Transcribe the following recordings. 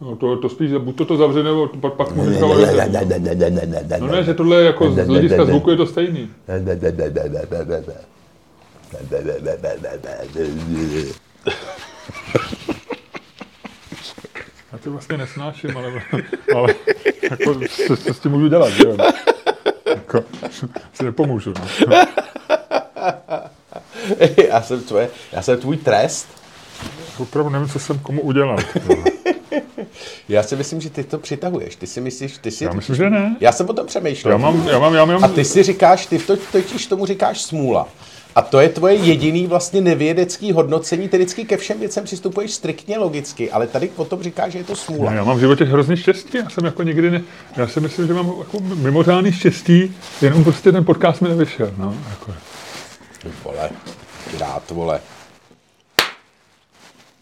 No to, to spíš, buď to to zavře, nebo to pak, pak muzika odejde. No ne, že tohle je jako z hlediska zvuku je to stejný. Já to vlastně nesnáším, ale, ale jako, co, co s tím můžu dělat, že jo? Jako, si nepomůžu. No. já, jsem tvoje, já jsem tvůj trest. Opravdu nevím, co jsem komu udělal. Já si myslím, že ty to přitahuješ. Ty si myslíš, ty si... Já myslím, že ne. Já jsem o tom přemýšlel. Já mám, já mám, já mám... A ty si říkáš, ty to, totiž tomu říkáš smůla. A to je tvoje jediný vlastně nevědecký hodnocení, ty vždycky ke všem věcem přistupuješ striktně logicky, ale tady o tom říkáš, že je to smůla. Já mám v životě hrozný štěstí, já jsem jako nikdy ne, já si myslím, že mám jako mimořádný štěstí, jenom prostě ten podcast mi nevyšel, no, jako. Vole, rád, vole.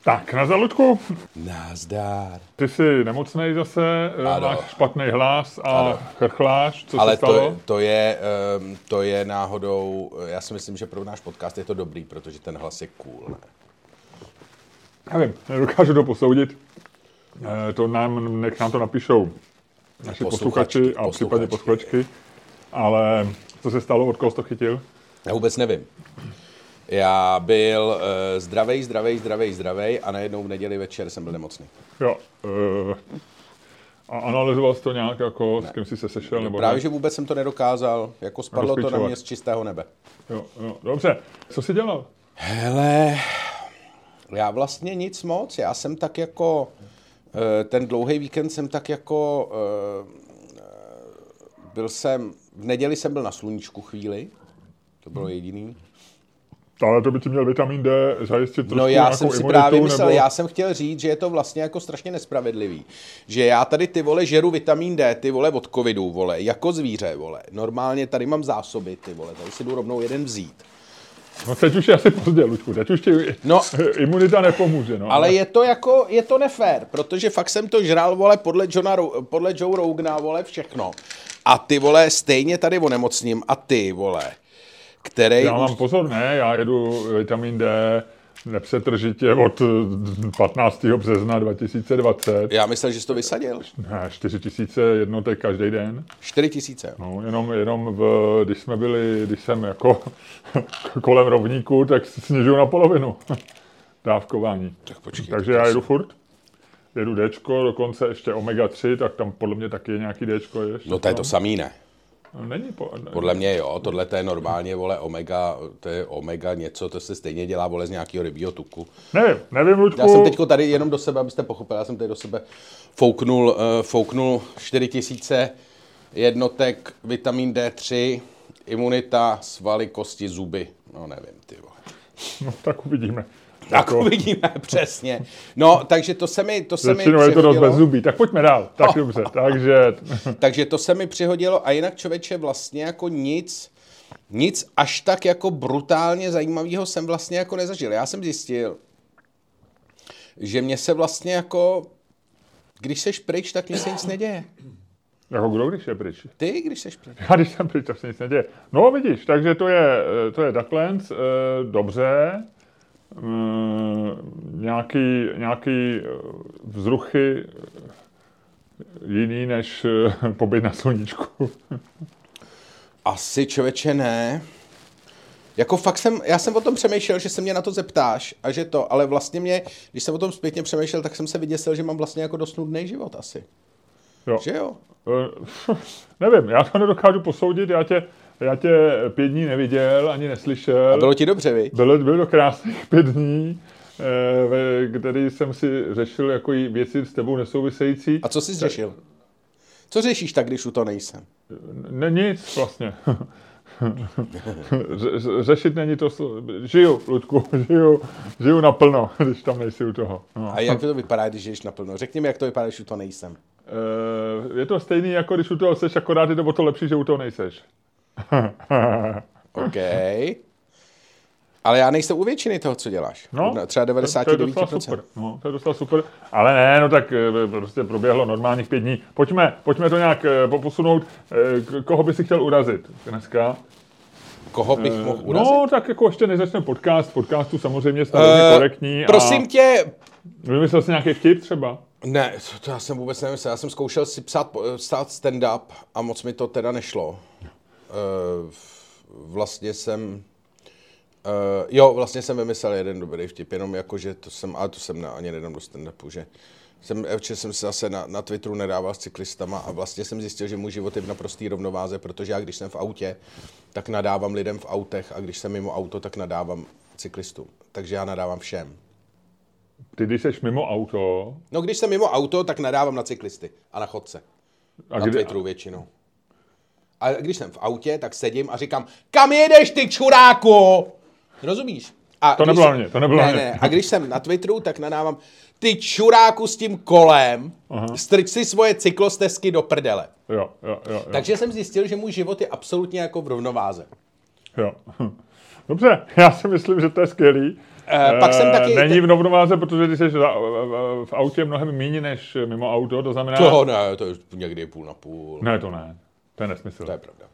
Tak, na zaludku. Nazdár. Ty jsi nemocnej zase, eh, Ano. máš špatný hlas a Ano. chrchláš, co Ale se stalo? to, to, je, ehm, to je náhodou, já si myslím, že pro náš podcast je to dobrý, protože ten hlas je cool. Ne? Nevím, nedokážu to posoudit. Eh, To nám, nech nám to napíšou naši Posluchačky, posluchači a případně posluchačky. posluchačky. Ale co se stalo, od koho jsi to chytil? Já vůbec nevím. Já byl uh, zdravej, zdravej, zdravej, zdravej a najednou v neděli večer jsem byl nemocný. Jo. eh, A analyzoval jsi to nějak, jako s kým jsi se sešel? Nebo Právě, ne? že vůbec jsem to nedokázal. Jako spadlo to na mě z čistého nebe. Jo, jo, dobře. Co jsi dělal? Hele, já vlastně nic moc. Já jsem tak jako, eh, ten dlouhý víkend jsem tak jako, byl jsem, v neděli jsem byl na sluníčku chvíli, to bylo jediný. Ale to by ti měl vitamin D zajistit trošku No já jsem si imunitu, právě myslel, nebo... já jsem chtěl říct, že je to vlastně jako strašně nespravedlivý. Že já tady ty vole žeru vitamin D, ty vole od covidu, vole, jako zvíře, vole. Normálně tady mám zásoby, ty vole, tady si jdu rovnou jeden vzít. No teď už je asi pozdě, Luďku, teď už ti No. imunita nepomůže. No, Ale je to jako, je to nefér, protože fakt jsem to žral, vole, podle, Johna, podle Joe Rogana, vole, všechno. A ty, vole, stejně tady onemocním a ty, vole, který Já už... mám pozor, ne, já jedu vitamin D nepřetržitě od 15. března 2020. Já myslel, že jsi to vysadil. Ne, 4 tisíce jednotek každý den. 4 tisíce. No, jenom, jenom v, když jsme byli, když jsem jako kolem rovníku, tak snižuju na polovinu dávkování. Tak počkej, Takže já je jedu furt. Jedu Dčko, dokonce ještě omega 3, tak tam podle mě taky je nějaký Dčko. Ještě No to je to samý, ne? Není po, ne, Podle mě jo, tohle to je normálně, vole, omega, to je omega něco, to se stejně dělá, vole, z nějakého rybího tuku. Nevím, nevím, Luďku. Já jsem teďko tady jenom do sebe, abyste pochopili, já jsem tady do sebe fouknul, uh, fouknul 4000 jednotek vitamin D3, imunita, svaly, kosti, zuby. No nevím, ty vole. No, tak uvidíme. Tak uvidíme, přesně. No, takže to se mi, to se mi Většinou je to dost přihodilo. bez zubí. Tak pojďme dál. Tak Oh. dobře, takže... Takže to se mi přihodilo a jinak člověče vlastně jako nic, nic až tak jako brutálně zajímavého jsem vlastně jako nezažil. Já jsem zjistil, že mě se vlastně jako, když seš pryč, tak mě se nic neděje. Jako kdo, když je pryč? Ty, když seš pryč. Já když jsem pryč, tak se nic neděje. No vidíš, takže to je, eh, to je Ducklands, eh, dobře. Mm, nějaký, nějaký eh, vzruchy jiný než eh, pobyt na sluníčku. Asi člověče ne. Jako fakt jsem, já jsem o tom přemýšlel, že se mě na to zeptáš a že to, ale vlastně mě, když jsem o tom zpětně přemýšlel, tak jsem se vyděsil, že mám vlastně jako dost nudný život asi. Jo. Že jo? Eh, Nevím, já to nedokážu posoudit, já tě, já tě pět dní neviděl, ani neslyšel. A bylo ti dobře, vy? Bylo, bylo to krásných pět dní, eh, který jsem si řešil jako věci s tebou nesouvisející. A co jsi řešil? Co řešíš tak, když u to nejsem? Ne, nic vlastně. Ře- ře- Řešit není to, žiju, Ludku, žiju, žiju naplno, když tam nejsi u toho. No. A jak to vypadá, když žiješ naplno? Řekni mi, jak to vypadá, když u to nejsem. Eh, Je to stejný, jako když u toho seš, akorát je to o to lepší, že u toho nejseš. OK. Ale já nejsem u většiny toho, co děláš. No, Třeba To, to je docela 99%. super. No, to je docela super. Ale ne, no tak eh, prostě proběhlo normálních pět dní. Pojďme, pojďme to nějak eh, poposunout. Eh, Koho by si chtěl urazit dneska? Koho bych mohl urazit? No, tak jako ještě než začne podcast. Podcastu samozřejmě jsme Eh, korektní. Prosím a... tě, Vymyslel jsi nějaký vtip třeba? Ne, to, to já jsem vůbec nevymyslel. Já jsem zkoušel si psát stand-up a moc mi to teda nešlo. Uh, vlastně jsem... Uh, jo, vlastně jsem vymyslel jeden dobrý vtip, jenom jako, že to jsem, ale to jsem na, ani nedám do stand-upu, že jsem, včera jsem se zase na, na Twitteru nedával s cyklistama a vlastně jsem zjistil, že můj život je v naprostý rovnováze, protože já když jsem v autě, tak nadávám lidem v autech a když jsem mimo auto, tak nadávám cyklistům. Takže já nadávám všem. Ty, když jsi mimo auto, No, když jsem mimo auto, tak nadávám na cyklisty a na chodce. a Na kdy, Twitteru většinou. A když jsem v autě, tak sedím a říkám, kam jedeš ty čuráku? Rozumíš? A To nebylo jsem- mě, to nebylo ne, mě. Ne, a když jsem na Twitteru, tak nadávám, ty čuráku s tím kolem, Aha. strč si svoje cyklostezky do prdele. jo, jo, jo, jo. Takže jsem zjistil, že můj život je absolutně jako v rovnováze. jo. Dobře, já si myslím, že to je skvělý. Eh, pak jsem Eh, taky- Není v rovnováze, protože ty jsi v autě mnohem méně než mimo auto, to znamená... To ne, to je někdy půl na půl. Ne, to ne. To je nesmysl. To je pravda.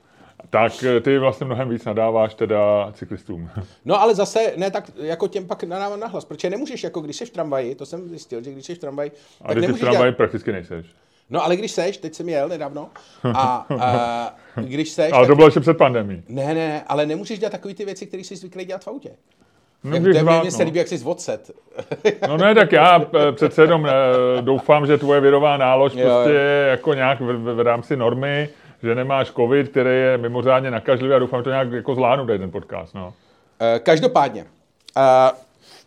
Tak eh, ty vlastně mnohem víc nadáváš teda cyklistům. No ale zase ne tak jako těm pak nadávám nahlas, protože nemůžeš jako když jsi v tramvaji, to jsem zjistil, že když jsi v tramvaji, A tak když ty v nemůžeš tramvaji dělat, prakticky nejseš. No ale když seš, teď jsem jel nedávno, a, a když seš, Ale tak, to bylo ještě před pandemí. ne, ne, ale nemůžeš dělat takové ty věci, které jsi zvyklý dělat v autě. Jak, Můžeš to, zvát, mě se no. líbí, jak jsi z odset. No ne, tak já eh, přece jenom eh, doufám, že tvoje virová nálož Jo, prostě jo. jako nějak v, v, v rámci normy, že nemáš covid, který je mimořádně nakažlivý a doufám, že to nějak jako zvládnu tady ten podcast, no. Eh, Každopádně, eh,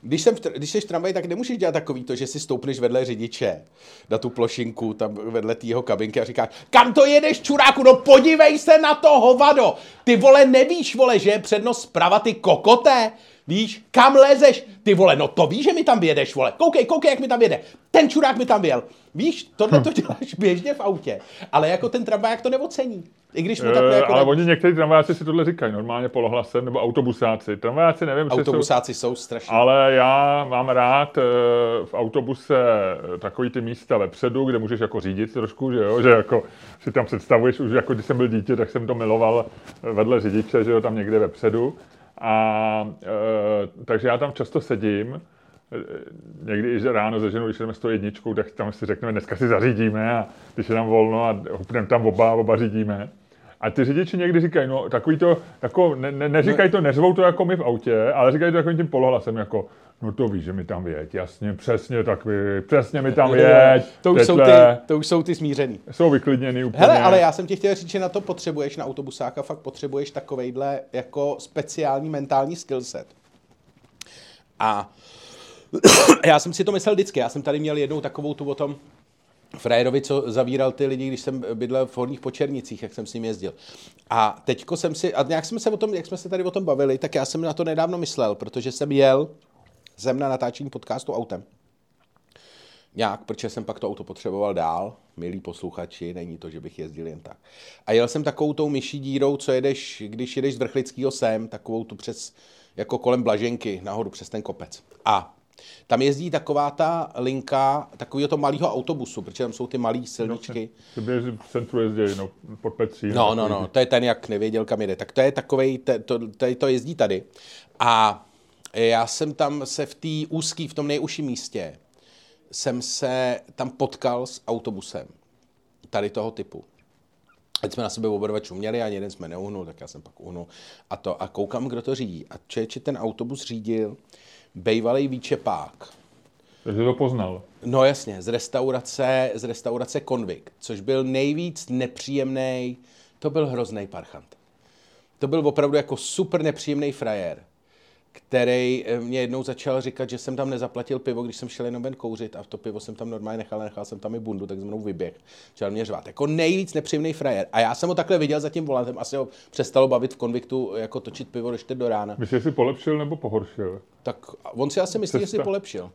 když, jsem když jsi v tramvaji, tak nemůžeš dělat takový to, že si stoupneš vedle řidiče na tu plošinku, tam vedle té jeho kabinky a říkáš, kam to jedeš, čuráku, no podívej se na to, hovado. Ty vole, nevíš, vole, že je přednost zprava, ty kokoté? Víš, kam lezeš? Ty vole, no to víš, že mi tam vědeš, vole. Koukej, koukej, jak mi tam jede. Ten čurák mi tam věl. Víš, tohle to děláš běžně v autě, ale jako ten tramvaják to neocení. I když mu takhle Eh, jako ale ne- oni někteří tramvajáci si tohle říkají, normálně polohlasem, nebo autobusáci. Tramvajáci nevím, jestli jsou, autobusáci jsou strašně. ale já mám rád eh, v autobuse eh, takový ty místa vepředu, kde můžeš jako řídit trošku, že jo, že jako si tam představuješ, už jako když jsem byl dítě, tak jsem to miloval vedle řidiče, že jo, tam někde vepředu. A e, takže já tam často sedím, eh, někdy i ráno ze ženou, když jdeme s tou jedničkou, tak tam si řekneme, dneska si zařídíme a když je tam volno a hupneme tam oba, oba řídíme. A ty řidiči někdy říkají, no takový to, jako, ne, ne, neříkají to, neřvou to jako my v autě, ale říkají to takovým tím polohlasem, jako, no to víš, že mi tam věď, jasně, přesně tak vy, přesně mi tam věď, to, už jsou ty, teďle." to už jsou ty smířený. jsou vyklidněný úplně. Hele, ale já jsem ti chtěl říct, že na to potřebuješ, na autobusáka fakt potřebuješ takovejhle jako speciální mentální skillset. A já jsem si to myslel vždycky. Já jsem tady měl jednou takovou tu o tom frajerovi, co zavíral ty lidi, když jsem bydlel v Horních Počernicích, jak jsem s ním jezdil. A teďko jsem si, a nějak jsme se o tom, jak jsme se tady o tom bavili, tak já jsem na to nedávno myslel, protože jsem jel jsem na natáčení podcastu autem. Nějak, protože jsem pak to auto potřeboval dál, milí posluchači, není to, že bych jezdil jen tak. A jel jsem takovou tou myší dírou, co jedeš, když jedeš z Vrchlického sem, takovou tu přes, jako kolem Blaženky, nahoru přes ten kopec. A tam jezdí taková ta linka takového to malého autobusu, protože tam jsou ty malé silničky. Ty běž v centru jezdí, no, pod Petří. No, no, no, to je ten, jak nevěděl, kam jede. Tak to je takovej, to, to, to jezdí tady. A já jsem tam se v té úzký, v tom nejužším místě, jsem se tam potkal s autobusem tady toho typu. Ať jsme na sebe oba dva čuměli, ani jeden jsme neuhnul, tak já jsem pak uhnul. A, to, a koukám, kdo to řídí. A člověče ten autobus řídil bejvalej výčepák. Takže to poznal. No jasně, z restaurace, z restaurace Convict, což byl nejvíc nepříjemný, to byl hrozný parchant. To byl opravdu jako super nepříjemný frajer, který eh, mě jednou začal říkat, že jsem tam nezaplatil pivo, když jsem šel jenom ven kouřit a to pivo jsem tam normálně nechal, nechal jsem tam i bundu, tak se mnou vyběh. Začal mě řvát. Jako nejvíc nepříjemný frajer. A já jsem ho takhle viděl za tím volantem, asi ho přestalo bavit v konviktu jako točit pivo do 4 do rána. Myslíš, že jsi polepšil nebo pohoršil? Tak on si asi myslí, že si Cesta. polepšil.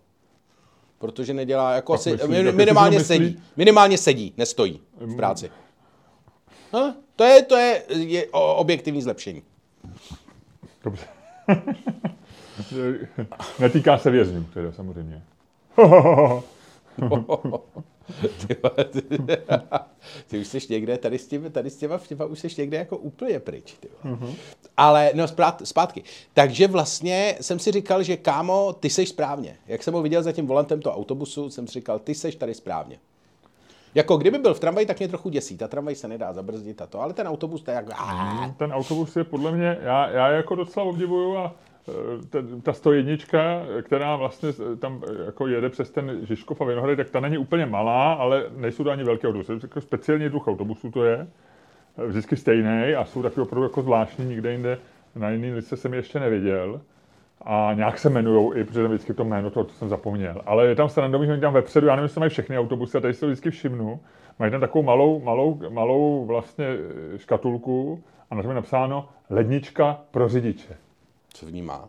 Protože nedělá, jako Tak asi, myslí- min- tak minimálně myslí, sedí. Minimálně sedí, nestojí v práci. No, to je, to je, je objektivní zlepšení. Dobře. Netýká se vězňů, teda samozřejmě. ty, ty, ty už jsi někde, tady s těma, tady s těma, těma už jsi někde jako úplně pryč. Ty. Mhm. Ale no zpát, zpátky. Takže vlastně jsem si říkal, že kámo, ty seš správně. Jak jsem ho viděl za tím volantem toho autobusu, jsem si říkal, ty seš tady správně. Jako kdyby byl v tramvaji, tak mě trochu děsí. Ta tramvaj se nedá zabrzdit a to, ale ten autobus to je jako... Ten autobus je podle mě, já, já jako docela obdivuju a eh, ten, ta 101, která vlastně tam eh, jako jede přes ten Žižkov a Vinohrady, tak ta není úplně malá, ale nejsou to ani velké autobusy. Jako speciálně druh autobusů to je, eh, vždycky stejný a jsou taky opravdu jako zvláštní, nikde jinde na jiný lice jsem je ještě neviděl. A nějak se jmenujou i, protože tam vždycky to jméno, to, to jsem zapomněl. Ale je tam srandový, že tam vepředu, já nevím, jestli mají všechny autobusy, a tady si to vždycky všimnu. Mají tam takovou malou, malou, malou vlastně škatulku a na tom je napsáno lednička pro řidiče. Co v ní má?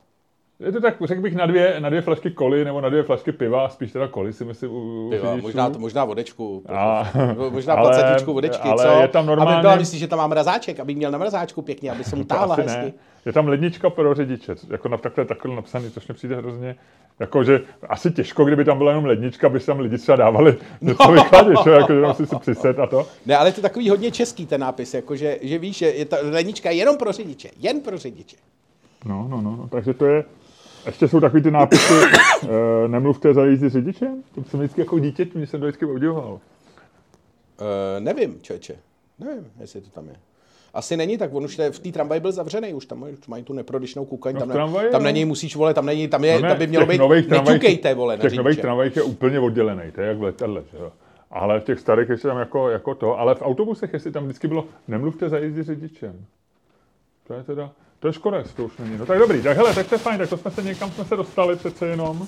Je to tak, řekl bych, na dvě, na dvě flašky koly nebo na dvě flašky piva, spíš teda koly si myslím u, u Piva, řidičů. možná, možná vodečku. A- možná ale- placetičku vodečky, ale co? je tam normálně- Aby byla, myslíš, že tam má mrazáček, aby měl na mrazáčku pěkně, aby se mu táhla hezky. ne. Je tam lednička pro řidiče, jako na takhle, takhle napsaný, což mi přijde hrozně, jako že asi těžko, kdyby tam byla jenom lednička, aby se tam lidi třeba dávali něco No. vychladit, že? jako že tam si si přiset a to. Ne, ale to je takový hodně český ten nápis, jako že, že víš, že je ta lednička jenom pro řidiče, jen pro řidiče. No, no, no, no, takže to je, ještě jsou takový ty nápisy, e, nemluvte za jízdy řidičem, to jsem vždycky jako dítě, mě jsem to vždycky obdivoval. Uh, nevím, čoče, nevím, jestli to tam je. Asi není, tak on už v té tramvaji byl zavřený, už tam už mají tu neprodyšnou kukaň, No, tam, ne, tramvaji, tam no. něj musíš, vole, tam není, tam, je, No ne, tam by mělo být, neťukejte, vole, V těch nových tramvajích je úplně oddělený, to je jak v letadle, že jo. Ale v těch starých ještě tam jako, jako to, ale v autobusech, jestli tam vždycky bylo, nemluvte za jízdy řidičem. To je teda, to je škoda, jestli to už není. No tak dobrý, tak hele, tak to je fajn, tak to jsme se někam jsme se dostali přece jenom.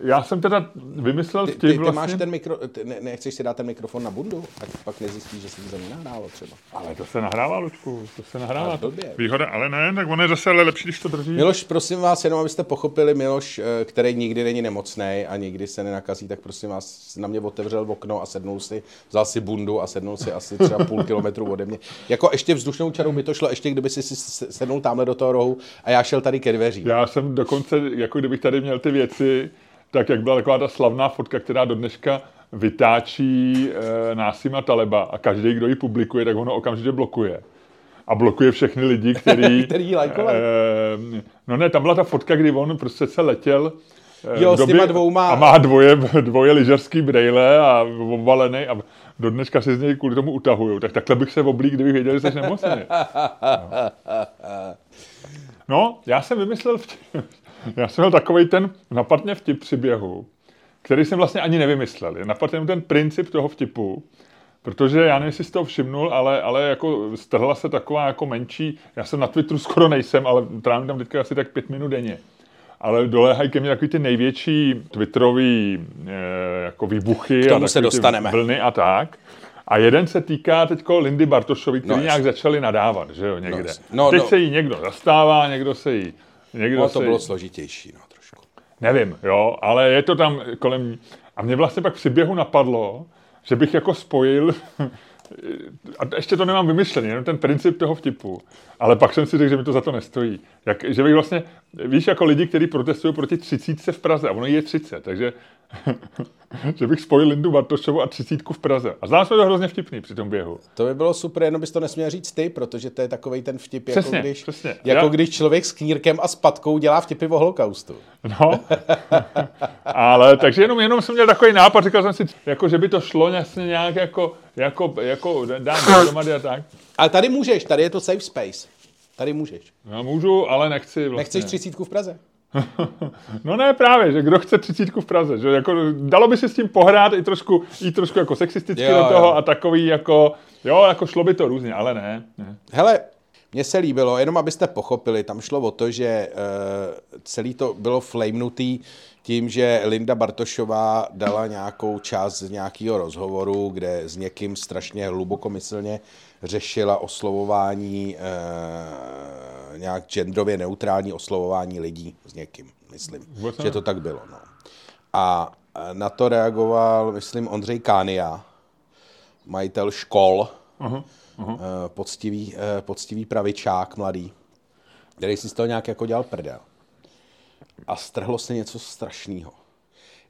Já jsem teda vymyslel Ty, vtip ty, ty vlastně. máš ten mikro, ty, ne, nechceš si dát ten mikrofon na bundu, tak pak nezjistíš, že se to za ní nahrálo třeba. Ale to se nahrává, Lučku, to se nahrává. Ale blbě. Výhoda, ale ne, tak on je zase ale lepší, když to drží. Miloš, prosím vás, jenom abyste pochopili, Miloš, eh, který nikdy není nemocný a nikdy se nenakazí, tak prosím vás, na mě otevřel okno a sednul si, vzal si bundu a sednul si asi třeba půl kilometru ode mě. Jako ještě vzdušnou čarou by to šlo, ještě kdyby si sednul tamhle do toho rohu a já šel tady ke dveřím. Já jsem dokonce, jako kdybych tady měl ty věci, tak jak byla taková ta slavná fotka, která do dneška vytáčí e, Násima Taleba a každý, kdo ji publikuje, tak ono okamžitě blokuje. A blokuje všechny lidi, který... Který lajkovali. eh, no ne, tam byla ta fotka, kdy on prostě se letěl eh, Jo, v s těma dvouma- A má dvoje, dvoje lyžařský brejle a obvalený a do dneška si z něj kvůli tomu utahují. Tak takhle bych se oblík, kdybych věděl, že jsi nemocný. No, já jsem vymyslel vtip. Já jsem měl takový ten napadně vtip příběhu, který jsem vlastně ani nevymyslel. Je jenom ten princip toho vtipu, protože já nevím, jestli jsi to všimnul, ale, ale jako strhla se taková jako menší, já jsem na Twitteru skoro nejsem, ale trávím tam teďka asi tak pět minut denně. Ale doléhají ke mně takový ty největší twitterový e, jako výbuchy K tomu a se dostaneme. vlny a tak. A jeden se týká teďko Lindy Bartošovi, který No, no, nějak začali nadávat, že jo, někde. jasně. No, No, Teď no. se jí někdo zastává, někdo se jí... Někdo No, to jí, bylo složitější, no trošku. Nevím, jo, ale je to tam kolem ní. A mě vlastně pak v příběhu napadlo, že bych jako spojil, a ještě to nemám vymyšlený, jenom ten princip toho vtipu, ale pak jsem si řekl, že mi to za to nestojí. Jak, že bych vlastně, víš, jako lidi, kteří protestují proti třicítce v Praze, a ono je 30, takže že bych spojil Lindu Bartošovu a třicítku v Praze. A zdá se to hrozně vtipný při tom běhu. To by bylo super, jenom bys to nesměl říct ty, protože to je takový ten vtip, Přesně, jako, když, přesně. jako Já- když člověk s knírkem a spatkou dělá vtipy o holokaustu. No, ale takže jenom, jenom jsem měl takový nápad, říkal jsem si, jako, že by to šlo jasně nějak jako, jako, jako dát dohromady a tak. Ale tady můžeš, tady je to safe space. Tady můžeš. Já můžu, ale nechci vlastně. Nechceš třicítku v Praze? No ne, právě, že kdo chce třicítku v Praze, že jako dalo by si s tím pohrát i trošku, i trošku jako sexisticky Jo, do toho jo. a takový jako, jo, jako šlo by to různě, ale ne. ne. Hele, mně se líbilo, jenom abyste pochopili, tam šlo o to, že uh, celý to bylo flamnutý tím, že Linda Bartošová dala nějakou část z nějakého rozhovoru, kde s někým strašně hlubokomyslně řešila oslovování, uh, nějak genderově neutrální oslovování lidí s někým, myslím, Vůbec ne. že to tak bylo. No. A eh, na to reagoval, myslím, Ondřej Kánia, majitel škol, aha. eh, poctivý, poctivý pravičák mladý, který si z toho nějak jako dělal prdel. A strhlo se něco strašného.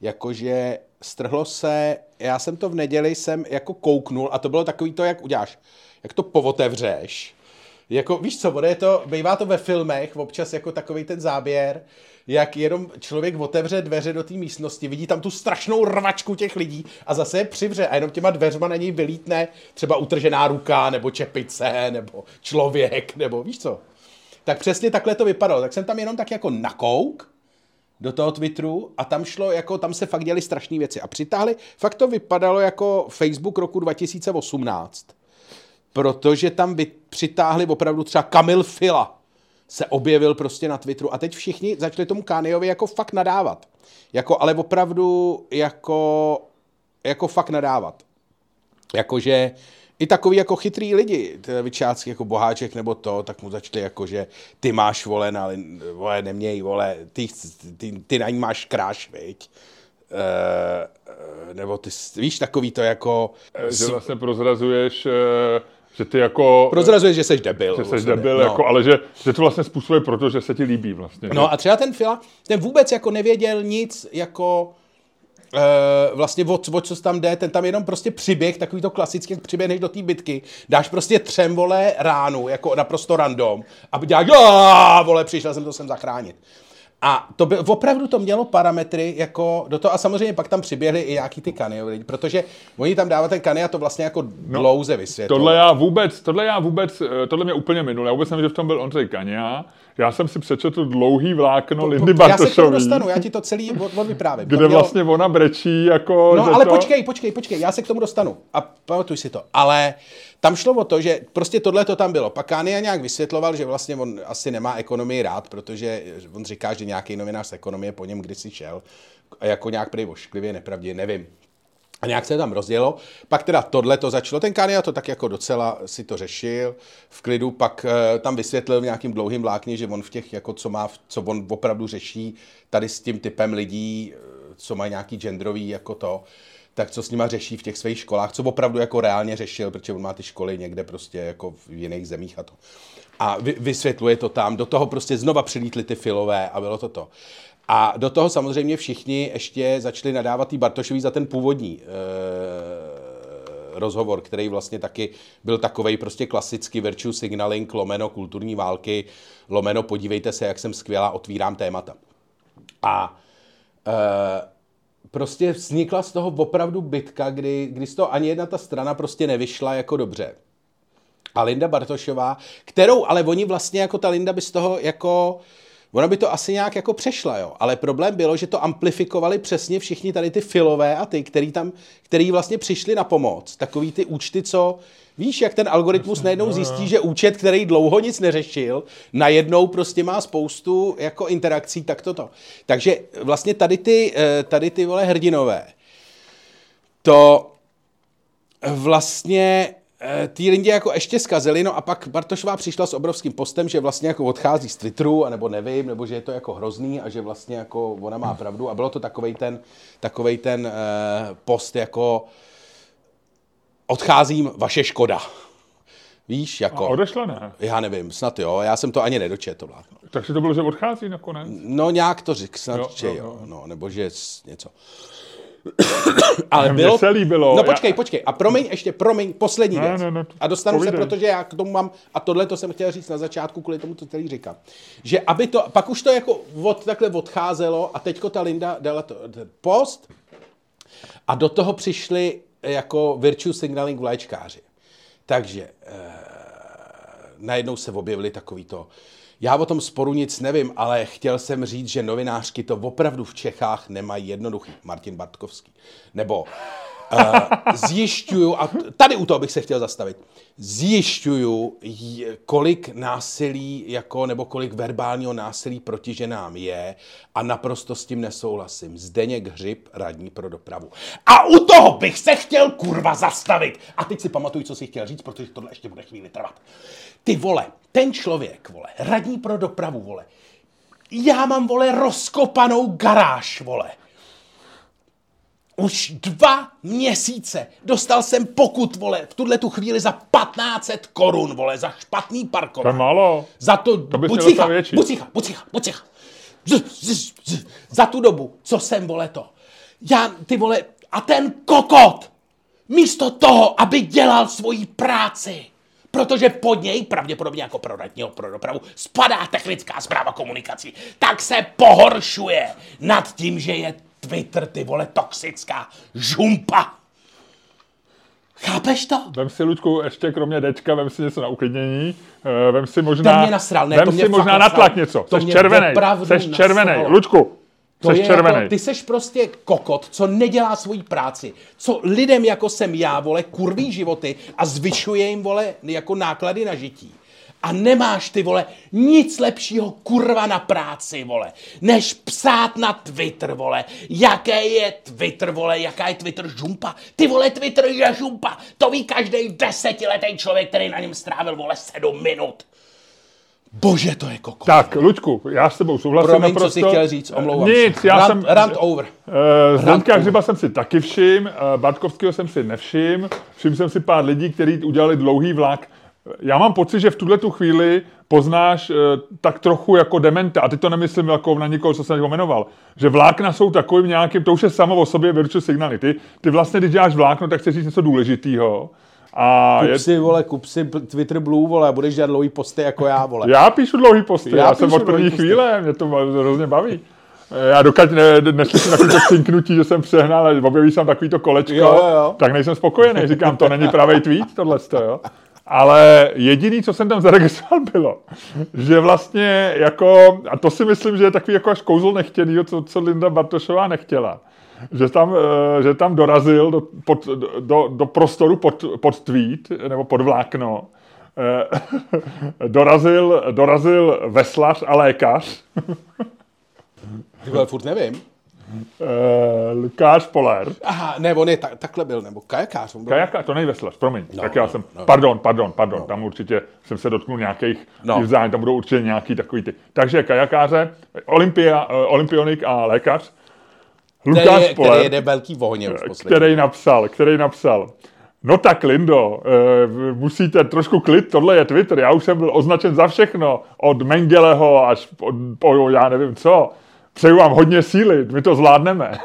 jakože strhlo se, já jsem to v neděli jsem jako kouknul a to bylo takový to, jak uděláš, jak to povotevřeš, jako, víš co, je to, bývá to ve filmech, občas jako takový ten záběr, jak jenom člověk otevře dveře do té místnosti, vidí tam tu strašnou rvačku těch lidí a zase je přivře a jenom těma dveřma na něj vylítne třeba utržená ruka, nebo čepice, nebo člověk, nebo víš co. Tak přesně takhle to vypadalo. Tak jsem tam jenom tak jako nakouk do toho Twitteru a tam šlo, jako tam se fakt děly strašné věci. A přitáhli, fakt to vypadalo jako Facebook roku 2018 protože tam by přitáhli opravdu třeba Kamil Fila se objevil prostě na Twitteru a teď všichni začali tomu Kanyeovi jako fakt nadávat. Jako, ale opravdu jako, jako fakt nadávat. Jakože i takový jako chytrý lidi, vyčácky jako boháček nebo to, tak mu začali jako, že ty máš vole, na, vole neměj, vole, ty, ty, ty na ní máš kráš, viď? Uh, nebo ty, víš, takový to jako... Že vlastně prozrazuješ že ty jako... Prozrazuješ, že jsi debil. Že jsi debil, no. jako, ale že, že to vlastně způsobuje proto, že se ti líbí vlastně. No a třeba ten Fila, ten vůbec jako nevěděl nic jako Uh, vlastně o, o co tam jde, ten tam jenom prostě přiběh, takový to klasický, jak přiběhneš do té bitky, dáš prostě třem, vole, ránu, jako naprosto random, a dělá, vole, přišel jsem to sem zachránit. A to by, opravdu to mělo parametry jako do toho a samozřejmě pak tam přiběhly i nějaký ty kany, protože oni tam dávají ten kany a to vlastně jako no, dlouze vysvětlo. Tohle já vůbec, tohle já vůbec, eh, tohle mě úplně minul. Já vůbec nevím, že v tom byl Ondřej Kania. Já jsem si přečetl dlouhý vlákno po, Lindy Bartošový. Já se k tomu dostanu, já ti to celý vyprávím. Kde mělo... vlastně ona brečí jako... No ale to... počkej, počkej, počkej, já se k tomu dostanu. A pamatuj si to. Ale tam šlo o to, že prostě tohle to tam bylo. Pak Kania nějak vysvětloval, že vlastně on asi nemá ekonomii rád, protože on říká, že nějaký novinář z ekonomie po něm kdysi šel. A jako nějak prý ošklivě, nepravdě, nevím. A nějak se tam rozdělo. Pak teda tohle to začalo. Ten Kania to tak jako docela si to řešil v klidu. Pak uh, tam vysvětlil v nějakým dlouhým vlákně, že on v těch, jako co má, co on opravdu řeší tady s tím typem lidí, eh, co mají nějaký genderový jako to, tak co s nima řeší v těch svých školách, co opravdu jako reálně řešil, protože on má ty školy někde prostě jako v jiných zemích a to. A vy, vysvětluje to tam, do toho prostě znova přilítly ty filové a bylo to to. A do toho samozřejmě všichni ještě začali nadávat tý Bartošový za ten původní e, rozhovor, který vlastně taky byl takovej prostě klasický virtue signaling, lomeno kulturní války, lomeno podívejte se, jak jsem skvělá, otvírám témata. A e, prostě vznikla z toho opravdu bitka, kdy, kdy z toho ani jedna ta strana prostě nevyšla jako dobře. A Linda Bartošová, kterou, ale oni vlastně jako ta Linda by z toho jako Ona by to asi nějak jako přešla, jo. Ale problém bylo, že to amplifikovali přesně všichni tady ty filové a ty, který tam, který vlastně přišli na pomoc. Takový ty účty, co Víš, jak ten algoritmus najednou zjistí, že účet, který dlouho nic neřešil, najednou prostě má spoustu jako interakcí, tak toto. Takže vlastně tady ty, eh, tady ty vole hrdinové, to vlastně Eh, ty lidi jako ještě zkazili, no a pak Bartošová přišla s obrovským postem, že vlastně jako odchází z Twitteru, nebo nevím, nebo že je to jako hrozný a že vlastně jako ona má pravdu a bylo to takovej ten, takovej ten uh, post jako odcházím, vaše škoda. Víš, jako... A odešla ne? Já nevím, snad jo, já jsem to ani nedočetl. Takže to bylo, že odchází nakonec? No nějak to řík, snad, jo, že jo, jo, no, nebo že něco. Ale bylo... se líbilo. No počkej, já... počkej. A promiň, ještě promiň, poslední ne, věc. Ne, ne, a dostanu povídej. se, protože já k tomu mám, a tohle to jsem chtěl říct na začátku, kvůli tomu, co tady říkám. Že aby to, pak už to jako od, takhle odcházelo a teďko ta Linda dala to, post a do toho přišli jako virtue signaling vlajčkáři. Takže eh, najednou se objevili takový to, já o tom sporu nic nevím, ale chtěl jsem říct, že novinářky to opravdu v Čechách nemají jednoduchý. Martin Bartkovský. Nebo uh, zjišťuju, a tady u toho bych se chtěl zastavit, zjišťuju, kolik násilí, jako, nebo kolik verbálního násilí proti ženám je a naprosto s tím nesouhlasím. Zdeněk Hřib, radní pro dopravu. A u toho bych se chtěl kurva zastavit. A teď si pamatuj, co si chtěl říct, protože tohle ještě bude chvíli trvat. Ty vole, ten člověk, vole, radní pro dopravu, vole, já mám, vole, rozkopanou garáž, vole. Už dva měsíce dostal jsem pokut, vole, v tuhle tu chvíli za 1500 korun, vole, za špatný parkování. To je málo. Za to, to buď ticha, buď ticha, buď ticha, buď ticha. Za tu dobu, co jsem, vole, to Já, ty vole, a ten kokot, místo toho, aby dělal svoji práci, protože pod něj, pravděpodobně jako pro radního pro dopravu, spadá technická zpráva komunikací, tak se pohoršuje nad tím, že je Twitter, ty vole, toxická žumpa. Chápeš to? Vem si, Luďku, ještě kromě dečka, vem si něco na uklidnění. Uh, vem si možná... To mě nasral, ne, vem to mě si možná fakt na tlak nasral. něco. To Jsi opravdu Jsi červenej. nasralo. Luďku, To jsi je červenej. Jako, ty seš prostě kokot, co nedělá svoji práci, co lidem jako jsem já, vole, kurví životy a zvyšuje jim, vole, jako náklady na žití. A nemáš ty vole nic lepšího kurva na práci, vole, než psát na Twitter, vole. Jaké je Twitter, vole, jaká je Twitter žumpa. Ty vole, Twitter je žumpa. To ví každý desetiletý člověk, který na něm strávil, vole, sedm minut. Bože, to je kokot. Tak, Luďku, já s tebou souhlasím Promiň, co naprosto. jsi chtěl říct, omlouvám Nic, se. já rant, jsem... Rant over. Uh, Zdeňka Rant Hřiba jsem si taky všim, uh, Bartkovského jsem si nevšim, všim jsem si pár lidí, kteří udělali dlouhý vlak. Já mám pocit, že v tuhle tu chvíli poznáš uh, tak trochu jako dementa, a teď to nemyslím jako na někoho, co jsem ho jmenoval, že vlákna jsou takovým nějakým, to už je samo o sobě virtual signaly. Ty, ty vlastně, když děláš vlákno, tak chceš říct něco důležitého. A Kup je, si, vole, kup si Twitter Blue, vole, a budeš dělat dlouhý posty jako já, vole. Já píšu dlouhý posty, já, Já jsem od první chvíle, mě to hrozně baví. Já dokud ne, neslyším takový to cinknutí, že jsem přehnal, a objeví jsem takový to kolečko, Jo, jo, jo. tak nejsem spokojený. Říkám, to není pravý tweet, tohle jo. Ale jediný, co jsem tam zaregistroval, bylo, že vlastně jako, a to si myslím, že je takový jako až kouzlo nechtěný, co, co Linda Bartošová nechtěla. Že tam, eh, že tam dorazil do, pod, do, do prostoru pod, pod tweet, nebo pod vlákno, eh, dorazil, dorazil veslař a lékař, Ty vole, furt nevím. eh, Lukáš Poler. Aha, ne, on je ta, takhle byl, nebo kajakář. On byl. Kajaka, to není veslař, promiň. No, tak já no, jsem, no. pardon, pardon, pardon, no. tam určitě jsem se dotknul nějakých No. vzájem, tam budou určitě nějaký takový ty. Takže kajakáře, olympia, olympionik a lékař, Lukáš který Poler, jede velký vohně už poslední. který napsal, který napsal, no tak Lindo, eh, musíte trošku klid, tohle je Twitter, já už jsem byl označen za všechno, od Mengeleho až po, po já nevím co. Přeju vám hodně síly, my to zvládneme.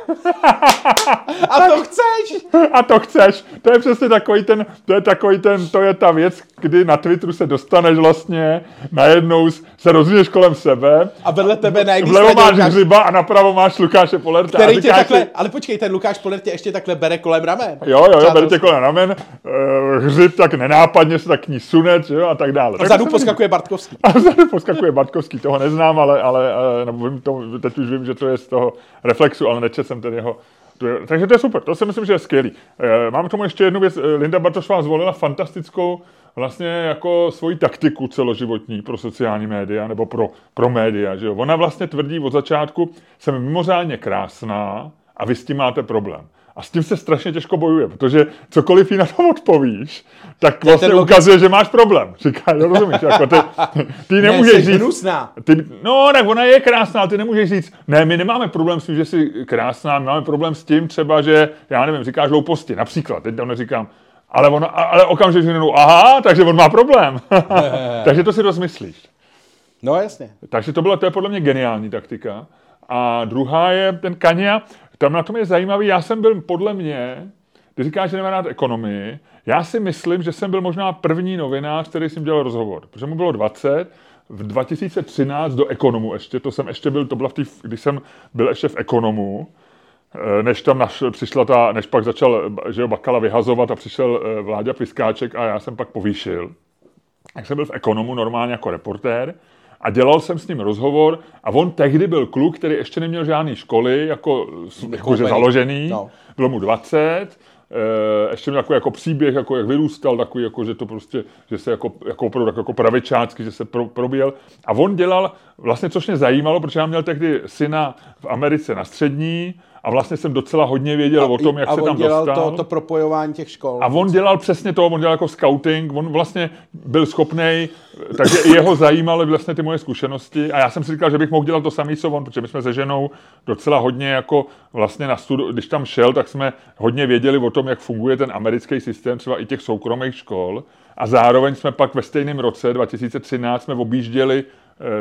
A to chceš? A to chceš. To je přesně takový ten, to je takový ten, to je ta věc, kdy na Twitteru se dostaneš vlastně, najednou se rozvíješ kolem sebe, A vedle tebe na vlevo máš Lukáš, hřiba a napravo máš Lukáše Polerta. který tě takhle, Si, ale počkej, ten Lukáš Poler tě ještě takhle bere kolem ramen. jo, jo, jo, bere tě kolem ramen, uh, hřib tak nenápadně se tak k ní sunet, že jo, a tak dále. A vzadu poskakuje Bartkovský. A vzadu poskakuje Bartkovský, toho neznám, ale, ale ale nebo vím to, teď už vím, že to je z toho reflexu, ale nečetl jsem ten jeho. Takže to je super, to si myslím, že je skvělý. E, mám k tomu ještě jednu věc. Eh, Linda Bartošová zvolila fantastickou vlastně jako svoji taktiku celoživotní pro sociální média nebo pro, pro média. Že jo? Ona vlastně tvrdí od začátku, jsem mimořádně krásná a vy s tím máte problém. A s tím se strašně těžko bojuje, protože cokoliv jí na to odpovíš, tak vlastně ten logický- ukazuje, že máš problém. Říká, jo, rozumíš, jako ty, ty nemůžeš jsi říct, hnusná. ty, no, tak ona je krásná, ale ty nemůžeš říct, ne, my nemáme problém s tím, že jsi krásná, my máme problém s tím třeba, že, já nevím, říkáš hlouposti, například, teď tam neříkám, ale, ona, ale okamžitě řeknou, aha, takže on má problém. takže to si rozmyslíš. No jasně. Takže to byla, to je podle mě geniální taktika. A druhá je ten Kania, tam na tom je zajímavý, já jsem byl podle mě, ty říkáš, že nemá rád ekonomii, já si myslím, že jsem byl možná první novinář, který jsem dělal rozhovor, protože mu bylo 20, v 2013 do ekonomu ještě, to jsem ještě byl, to byla v tý, když jsem byl ještě v ekonomu, eh, než tam naš, přišla ta, než pak začal, že jo, Bakala vyhazovat a přišel eh, Vláďa Piskáček a já jsem pak povýšil. Tak jsem byl v ekonomu normálně jako reportér a dělal jsem s ním rozhovor a on tehdy byl kluk, který ještě neměl žádný školy, jako, jakože Nekoupený. založený, No. no. bylo mu 20, eh, ještě měl takový jako příběh, jako jak vyrůstal, takový jako, že to prostě, že se jako, jako opravdu jako, jako pravičácky, že se pro, probíjel. A on dělal, vlastně což mě zajímalo, protože já měl tehdy syna v Americe na střední a vlastně jsem docela hodně věděl o tom, jak a se on tam dělal dostal. to, to propojování těch škol. A on dělal přesně to, on dělal jako scouting, on vlastně byl schopný, takže jeho zajímaly vlastně ty moje zkušenosti a já jsem si říkal, že bych mohl dělat to samý, co on, protože my jsme se ženou docela hodně jako vlastně na studu, když tam šel, tak jsme hodně věděli o tom, jak funguje ten americký systém, třeba i těch soukromých škol a zároveň jsme pak ve stejném roce 2013 jsme objížděli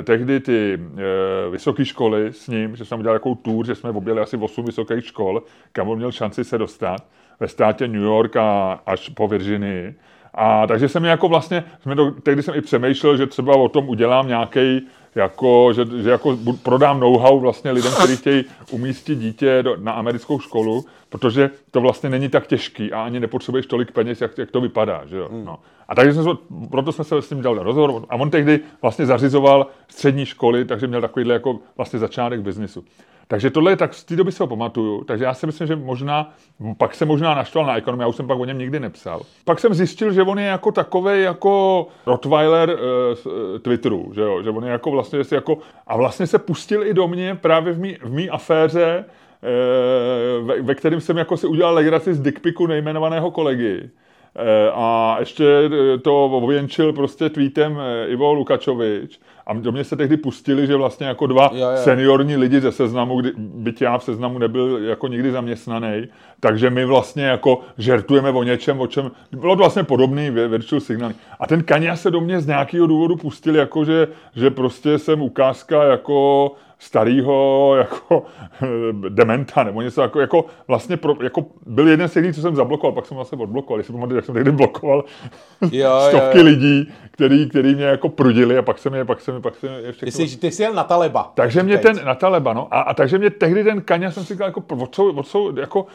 tehdy ty eh, vysoké školy s ním, že jsem udělal takovou tour, že jsme objeli asi 8 vysokých škol, kam on měl šanci se dostat ve státě New York a až po Virginii. A takže jsem jako vlastně, jsme to, tehdy jsem i přemýšlel, že třeba o tom udělám nějaký jako, že, že jako prodám know-how vlastně lidem, kteří chtějí umístit dítě do, na americkou školu, protože to vlastně není tak těžký a ani nepotřebuješ tolik peněz, jak, jak to vypadá. Že jo? Hmm. No. A takže jsme, proto jsme se s ním dali rozhovor. A on tehdy vlastně zařizoval střední školy, takže měl takovýhle jako vlastně začátek biznisu. Takže tohle je tak, z té doby si ho pamatuju, takže já si myslím, že možná, pak se možná naštval na ekonomii, já už jsem pak o něm nikdy nepsal. Pak jsem zjistil, že on je jako takový jako Rottweiler uh, uh, Twitteru, že jo, že on je jako vlastně, jako, a vlastně se pustil i do mě právě v mý, v mý aféře, uh, ve, ve kterém jsem jako si udělal legraci z dickpiku nejmenovaného kolegy. A ještě to ověnčil prostě tweetem Ivo Lukačovič. A do mě se tehdy pustili, že vlastně jako dva jo, jo. seniorní lidi ze seznamu, kdy, byť já v seznamu nebyl jako nikdy zaměstnaný, takže my vlastně jako žertujeme o něčem, o čem bylo to vlastně podobný virtual signal. A ten Kania se do mě z nějakého důvodu pustil, jako že, že prostě jsem ukázka jako starého jako dementa nebo něco jako, jako vlastně pro, jako byl jeden z těch, co jsem zablokoval, pak jsem vlastně odblokoval, jestli pamatuju, jak jsem tehdy blokoval jo, stovky jo, jo. lidí, který, který mě jako prudili a pak jsem je, pak jsem je, pak jsem je všechno... Ty jsi, ty jsi jel na Taleba. Takže mě ten, na Taleba, no, a, a takže mě tehdy ten Kaňa jsem si říkal, jako, co, co, jako,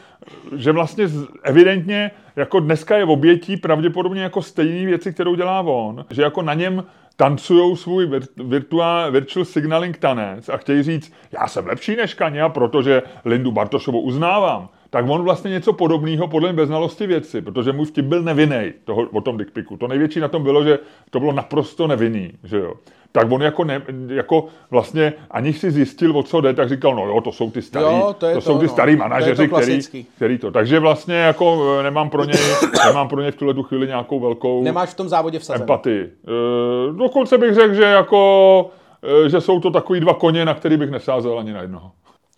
že vlastně evidentně jako dneska je v obětí pravděpodobně jako stejné věci, kterou dělá on, že jako na něm tancují svůj virtual, virtual signaling tanec a chtějí říct, já jsem lepší než Kaně, protože Lindu Bartošovu uznávám, tak on vlastně něco podobného podle mě bez znalosti věci, protože můj vtip byl nevinný toho, o tom dickpiku. To největší na tom bylo, že to bylo naprosto nevinný, že jo tak on jako, ne, jako vlastně ani si zjistil, o co jde, tak říkal, no jo, to jsou ty starý, jo, to, to, to jsou ty no. starý manažeři, to který, který to. Takže vlastně jako e, nemám pro něj, nemám pro něj v tuhle tu chvíli nějakou velkou Nemáš v tom závodě vsazenou. empatii. E, dokonce bych řekl, že jako, e, že jsou to takový dva koně, na který bych nesázel ani na jednoho.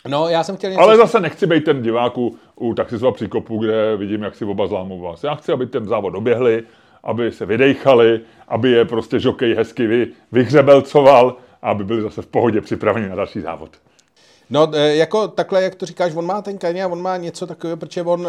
No, já jsem chtěl něco... Ale zase nechci být ten diváku u taxisova příkopu, kde vidím, jak si oba zlámou vás. Já chci, aby ten závod doběhli, aby se vydejchali, aby je prostě žokej hezky vy, vyhřebelcoval a aby byli zase v pohodě připraveni na další závod. No, e, jako takhle, jak to říkáš, on má ten kaně a on má něco takového, protože on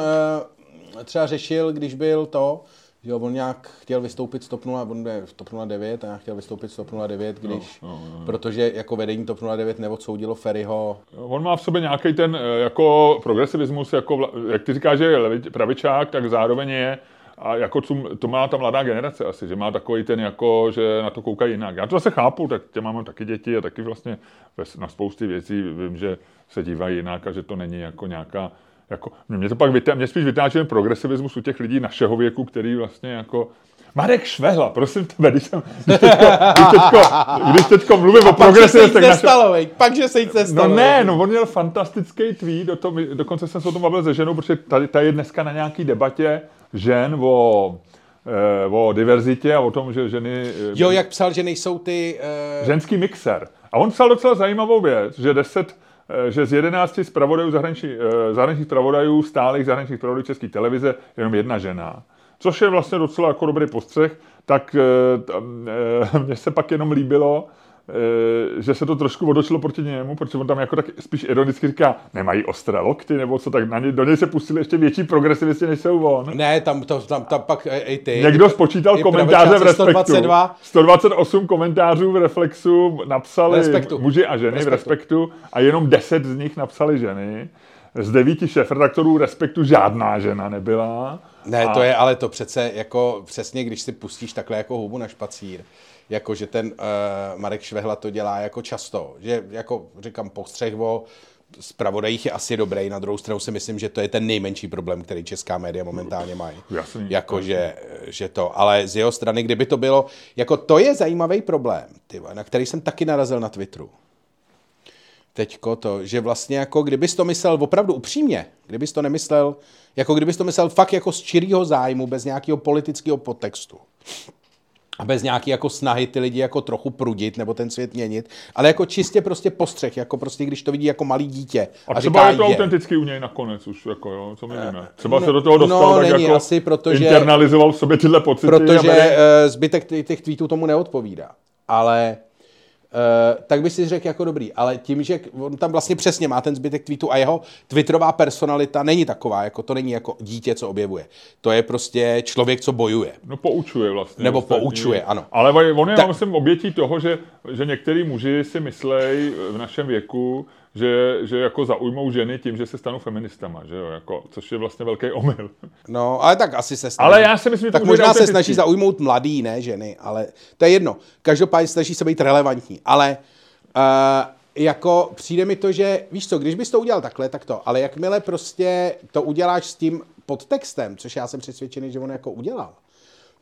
e, třeba řešil, když byl to, že on nějak chtěl vystoupit z TOP 0, on je v TOP 09 a chtěl vystoupit z TOP 09, no, když, no, no, no. protože jako vedení TOP 09 neodsoudilo Ferryho. On má v sobě nějaký ten e, jako progresivismus, jako, jak ty říkáš, že je pravičák, tak zároveň je a jako to, to má ta mladá generace asi, že má takový ten jako, že na to koukají jinak. Já to zase chápu, tak tě mám taky děti a taky vlastně na spousty věcí vím, že se dívají jinak a že to není jako nějaká jako, mě to pak vytá, mě spíš vytáčí ten progresivismus u těch lidí našeho věku, který vlastně jako Marek Švehla, prosím tebe, když jsem, když teďko, když teďko, když teďko mluvím o progresivu, tak naše... pak, že se jít No ne, no on měl fantastický tweet, do tom, dokonce jsem se o tom bavil se ženou, protože tady, tady je dneska na nějaký debatě žen o eh, o diverzitě a o tom, že ženy... Eh, jo, jak psal, že nejsou ty... Uh... Ženský mixer. A on psal docela zajímavou věc, že 10 že z 11 zpravodajů zahraničí, zahraničních zpravodajů, stálých zahraničních zpravodajů České televize, jenom jedna žena. Což je vlastně docela jako dobrý postřeh, tak mně se pak jenom líbilo, Eh, že se to trošku odočilo proti němu, protože on tam jako tak spíš ironicky říká, nemají ostré lokty, nebo co, tak na ně, do něj se pustili ještě větší progresivisti, než jsou on. Ne, tam, to, tam, tam pak i ty. Někdo spočítal komentáře v Respektu. 122. 128 komentářů v Reflexu napsali Respektu. muži a ženy Respektu. v Respektu a jenom 10 z nich napsali ženy. Z devíti šéfredaktorů Respektu žádná žena nebyla. Ne, a... to je ale to přece jako přesně, když si pustíš takhle jako hubu na špacír, jako že ten uh, Marek Švehla to dělá jako často, že jako říkám postřeh o zpravodajích je asi dobrý, na druhou stranu si myslím, že to je ten nejmenší problém, který česká média momentálně mají. Jasný. Jako, že, že to, ale z jeho strany, kdyby to bylo, jako to je zajímavý problém, ty, na který jsem taky narazil na Twitteru. Teďko to, že vlastně jako kdybys to myslel opravdu upřímně, kdybys to nemyslel, jako kdybys to myslel fakt jako z čirýho zájmu, bez nějakého politického podtextu, a bez nějaký jako snahy ty lidi jako trochu prudit nebo ten svět měnit, ale jako čistě prostě postřeh, jako prostě když to vidí jako malý dítě. A, a třeba říká, je to je. autentický u něj nakonec už, jako jo, co my víme. Třeba no, se do toho dostal no, tak jako asi, protože, internalizoval v sobě tyhle pocity. Protože uh, zbytek těch tweetů tomu neodpovídá. Ale Uh, tak by si řekl jako dobrý, ale tím, že on tam vlastně přesně má ten zbytek tweetu a jeho twitterová personalita není taková, jako to není jako dítě, co objevuje. To je prostě člověk, co bojuje. No poučuje vlastně. Nebo ostatní. poučuje, ano. Ale on je, Ta... myslím, obětí toho, že, že některý muži si myslej v našem věku, že, že jako zaujmou ženy tím, že se stanou feministama, že jo, jako, což je vlastně velký omyl. No, ale tak asi se snaží. Ale já si myslím, že tak možná se snaží zaujmout mladý, ne ženy, ale to je jedno. Každopádně snaží se být relevantní, ale uh, jako přijde mi to, že víš co, když bys to udělal takhle, tak to, ale jakmile prostě to uděláš s tím podtextem, což já jsem přesvědčený, že on jako udělal,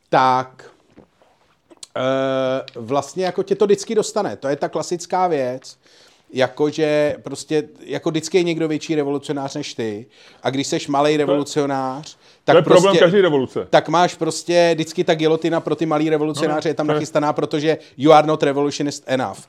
tak uh, vlastně jako tě to vždycky dostane. To je ta klasická věc, jakože prostě, jako vždycky je někdo větší revolucionář než ty a když seš malý revolucionář, tak to je prostě, problém každé revoluce. Tak máš prostě vždycky ta gilotina pro ty malý revolucionáře no, je tam nachystaná, protože you are not revolutionist enough.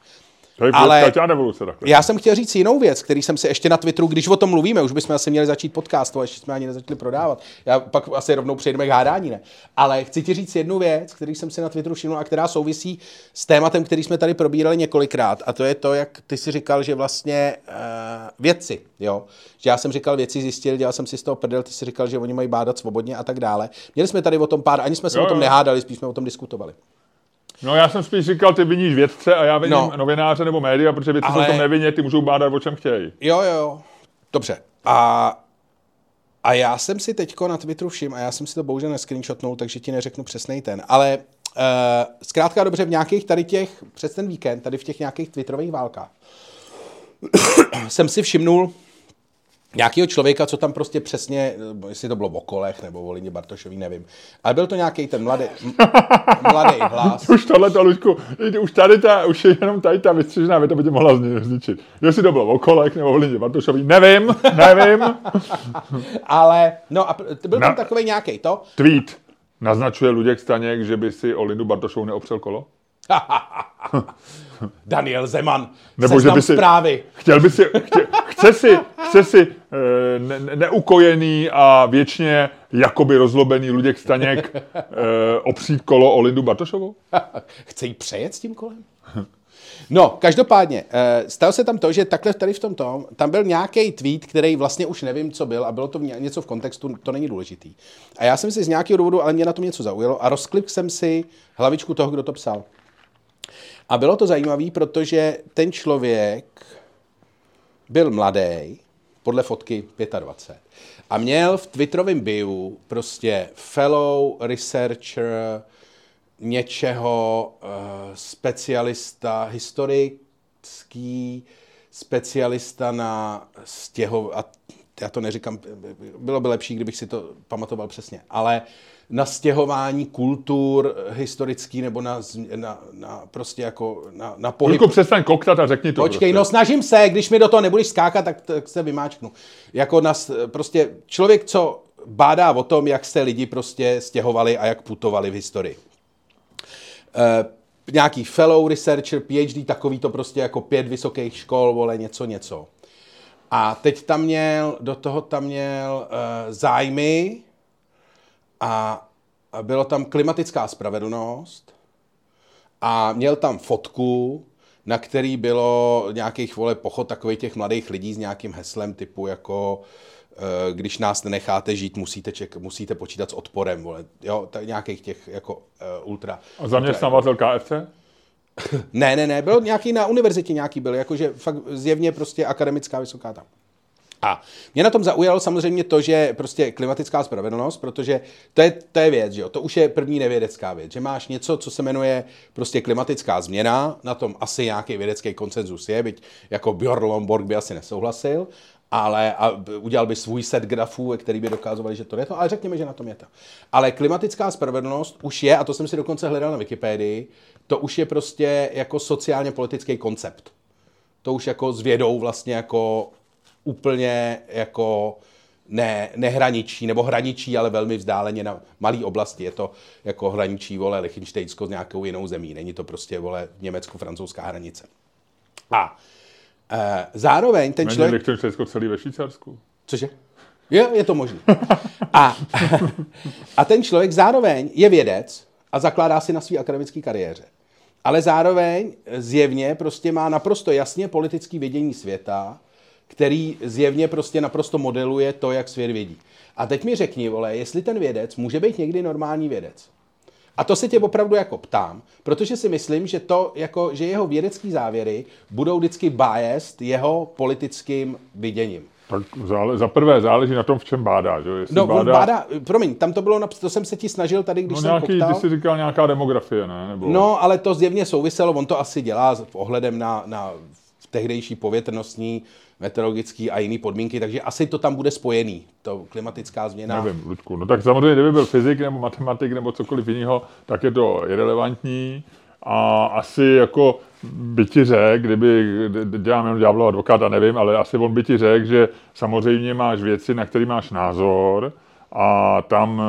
To je ale revoluce, takhle. já jsem chtěl říct jinou věc, který jsem si ještě na Twitteru, když o tom mluvíme, už bychom asi měli začít podcast, ještě jsme ani nezačali prodávat. Já pak asi rovnou přejdeme k hádání, ne? Ale chci ti říct jednu věc, který jsem si na Twitteru všiml a která souvisí s tématem, který jsme tady probírali několikrát. A to je to, jak ty si říkal, že vlastně uh, vědci, jo. Že já jsem říkal, věci zjistil, dělal jsem si z toho prdel, ty si říkal, že oni mají bádat svobodně a tak dále. Měli jsme tady o tom pár, ani jsme se jo, o tom nehádali, spíš jsme o tom diskutovali. No já jsem spíš říkal, ty viníš vědce a já viním no. novináře nebo média, protože vědci Ale... jsou to nevině, ty můžou bádat, o čem chtějí. Jo, jo, dobře. A, a já jsem si teďko na Twitteru všim, a já jsem si to bohužel nescreenshotnul, takže ti neřeknu přesný ten, ale uh, zkrátka dobře v nějakých tady těch, přes ten víkend, tady v těch nějakých Twitterových válkách, jsem si všimnul, nějakého člověka, co tam prostě přesně, jestli to bylo v okolech nebo o Lině Bartošový, nevím. Ale byl to nějaký ten mladý, mladý hlas. už tohle to, Luďku, už tady ta, už je jenom tady ta vystřižená věta by tě mohla zničit. Jestli to bylo v okolech nebo v Lině Bartošový, nevím, nevím. Ale, no a byl tam takový nějaký to. Tweet. Naznačuje Luděk Staněk, že by si o Lindu Bartošovou neopřel kolo? Daniel Zeman, Nebo že by si, zprávy. Chtěl by si, chtě, chce si, chce si e, ne, neukojený a věčně jakoby rozlobený Luděk Staněk e, opřít kolo o Lindu Bartošovou? chce jí přejet s tím kolem? No, každopádně, e, stalo se tam to, že takhle tady v tom tom, tam byl nějaký tweet, který vlastně už nevím, co byl a bylo to něco v kontextu, to není důležitý. A já jsem si z nějakého důvodu, ale mě na tom něco zaujalo a rozklip jsem si hlavičku toho, kdo to psal. A bylo to zajímavé, protože ten člověk byl mladý, podle fotky 25, a měl v Twitterovém bio prostě fellow researcher, něčeho, uh, specialista, historický specialista na stěho, a já to neříkám, bylo by lepší, kdybych si to pamatoval přesně, ale na stěhování kultur historický nebo na, na, na prostě jako na, na pohyb. Jirko, přestaň koktat a řekni to. Počkej, prostě. no snažím se, když mi do toho nebudeš skákat, tak, tak se vymáčknu. Jako nas, prostě člověk, co bádá o tom, jak se lidi prostě stěhovali a jak putovali v historii. E, nějaký fellow researcher, PhD, takový to prostě jako pět vysokých škol, vole, něco, něco. A teď tam měl, do toho tam měl uh, zájmy a, a bylo tam klimatická spravedlnost a měl tam fotku, na který bylo nějakých vole pochod takových těch mladých lidí s nějakým heslem typu jako uh, když nás nenecháte žít, musíte, ček, musíte počítat s odporem, vole. Jo, tak nějakých těch jako uh, ultra. A zaměstnavatel KFC? ne, ne, ne, byl nějaký na univerzitě nějaký byl, jakože fakt zjevně prostě akademická vysoká tam. A mě na tom zaujalo samozřejmě to, že prostě klimatická spravedlnost, protože to je, to je věc, že jo? to už je první nevědecká věc, že máš něco, co se jmenuje prostě klimatická změna, na tom asi nějaký vědecký konsenzus je, byť jako Björn Lomborg by asi nesouhlasil, ale a udělal by svůj set grafů, který by dokázovali, že to je to, ale řekněme, že na tom je to. Ale klimatická spravedlnost už je, a to jsem si dokonce hledal na Wikipedii, to už je prostě jako sociálně politický koncept. To už jako s vědou vlastně jako úplně jako ne, nehraničí, nebo hraničí, ale velmi vzdáleně na malé oblasti. Je to jako hraničí, vole, Lichtensteinsko s nějakou jinou zemí. Není to prostě, vole, německo-francouzská hranice. A e, zároveň ten Není člověk... Lichtensteinsko celý ve Švýcarsku? Cože? Jo, je to možné. A, a ten člověk zároveň je vědec a zakládá si na své akademické kariéře. ale zároveň zjevně prostě má naprosto jasně politický vědění světa, který zjevně prostě naprosto modeluje to, jak svět vědí. A teď mi řekni, vole, jestli ten vědec může být někdy normální vědec. A to se tě opravdu jako ptám, protože si myslím, že to, jako, že jeho vědecké závěry budou vždycky biased jeho politickým viděním. Tak zále, za prvé záleží na tom, v čem bádá. Že? Jestli no, bádá... bádá, promiň, tam to bylo, to jsem se ti snažil tady, když no, jsem nějaký, koktal. ty jsi říkal nějaká demografie, ne? Nebo... No, ale to zjevně souviselo, on to asi dělá s ohledem na, na tehdejší povětrnostní, meteorologický a jiné podmínky, takže asi to tam bude spojený, to klimatická změna. Nevím, Ludku, no tak samozřejmě, kdyby byl fyzik nebo matematik nebo cokoliv jiného, tak je to irrelevantní. A asi jako by ti řekl, kdyby, dělám jenom ďáblo advokáta, nevím, ale asi on by ti řekl, že samozřejmě máš věci, na které máš názor a tam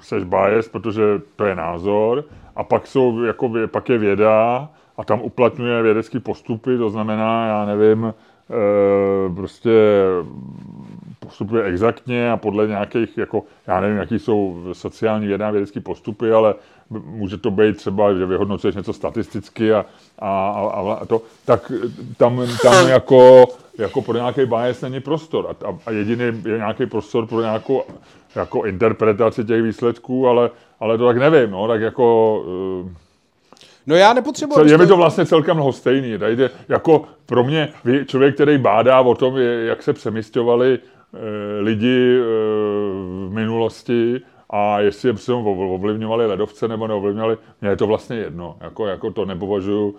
seš bias, protože to je názor. A pak, jsou, jako, pak je věda a tam uplatňuje vědecké postupy, to znamená, já nevím, prostě postupuje exaktně a podle nějakých, jako, já nevím, jaký jsou sociální věda vědecké postupy, ale může to být třeba, že vyhodnocuješ něco statisticky a, a, a, a to, tak tam, tam jako, jako pro nějaký bias není prostor. A, a jediný je nějaký prostor pro nějakou jako interpretaci těch výsledků, ale, ale to tak nevím, no, tak jako... No já nepotřebuji... Je mi to vlastně celkem lhostejný. Tady jde, jako pro mě člověk, který bádá o tom, jak se přemysťovali e, lidi e, v minulosti a jestli je ovlivňovali ledovce nebo neovlivňovali, mně je to vlastně jedno. Jako, jako to nepovažuji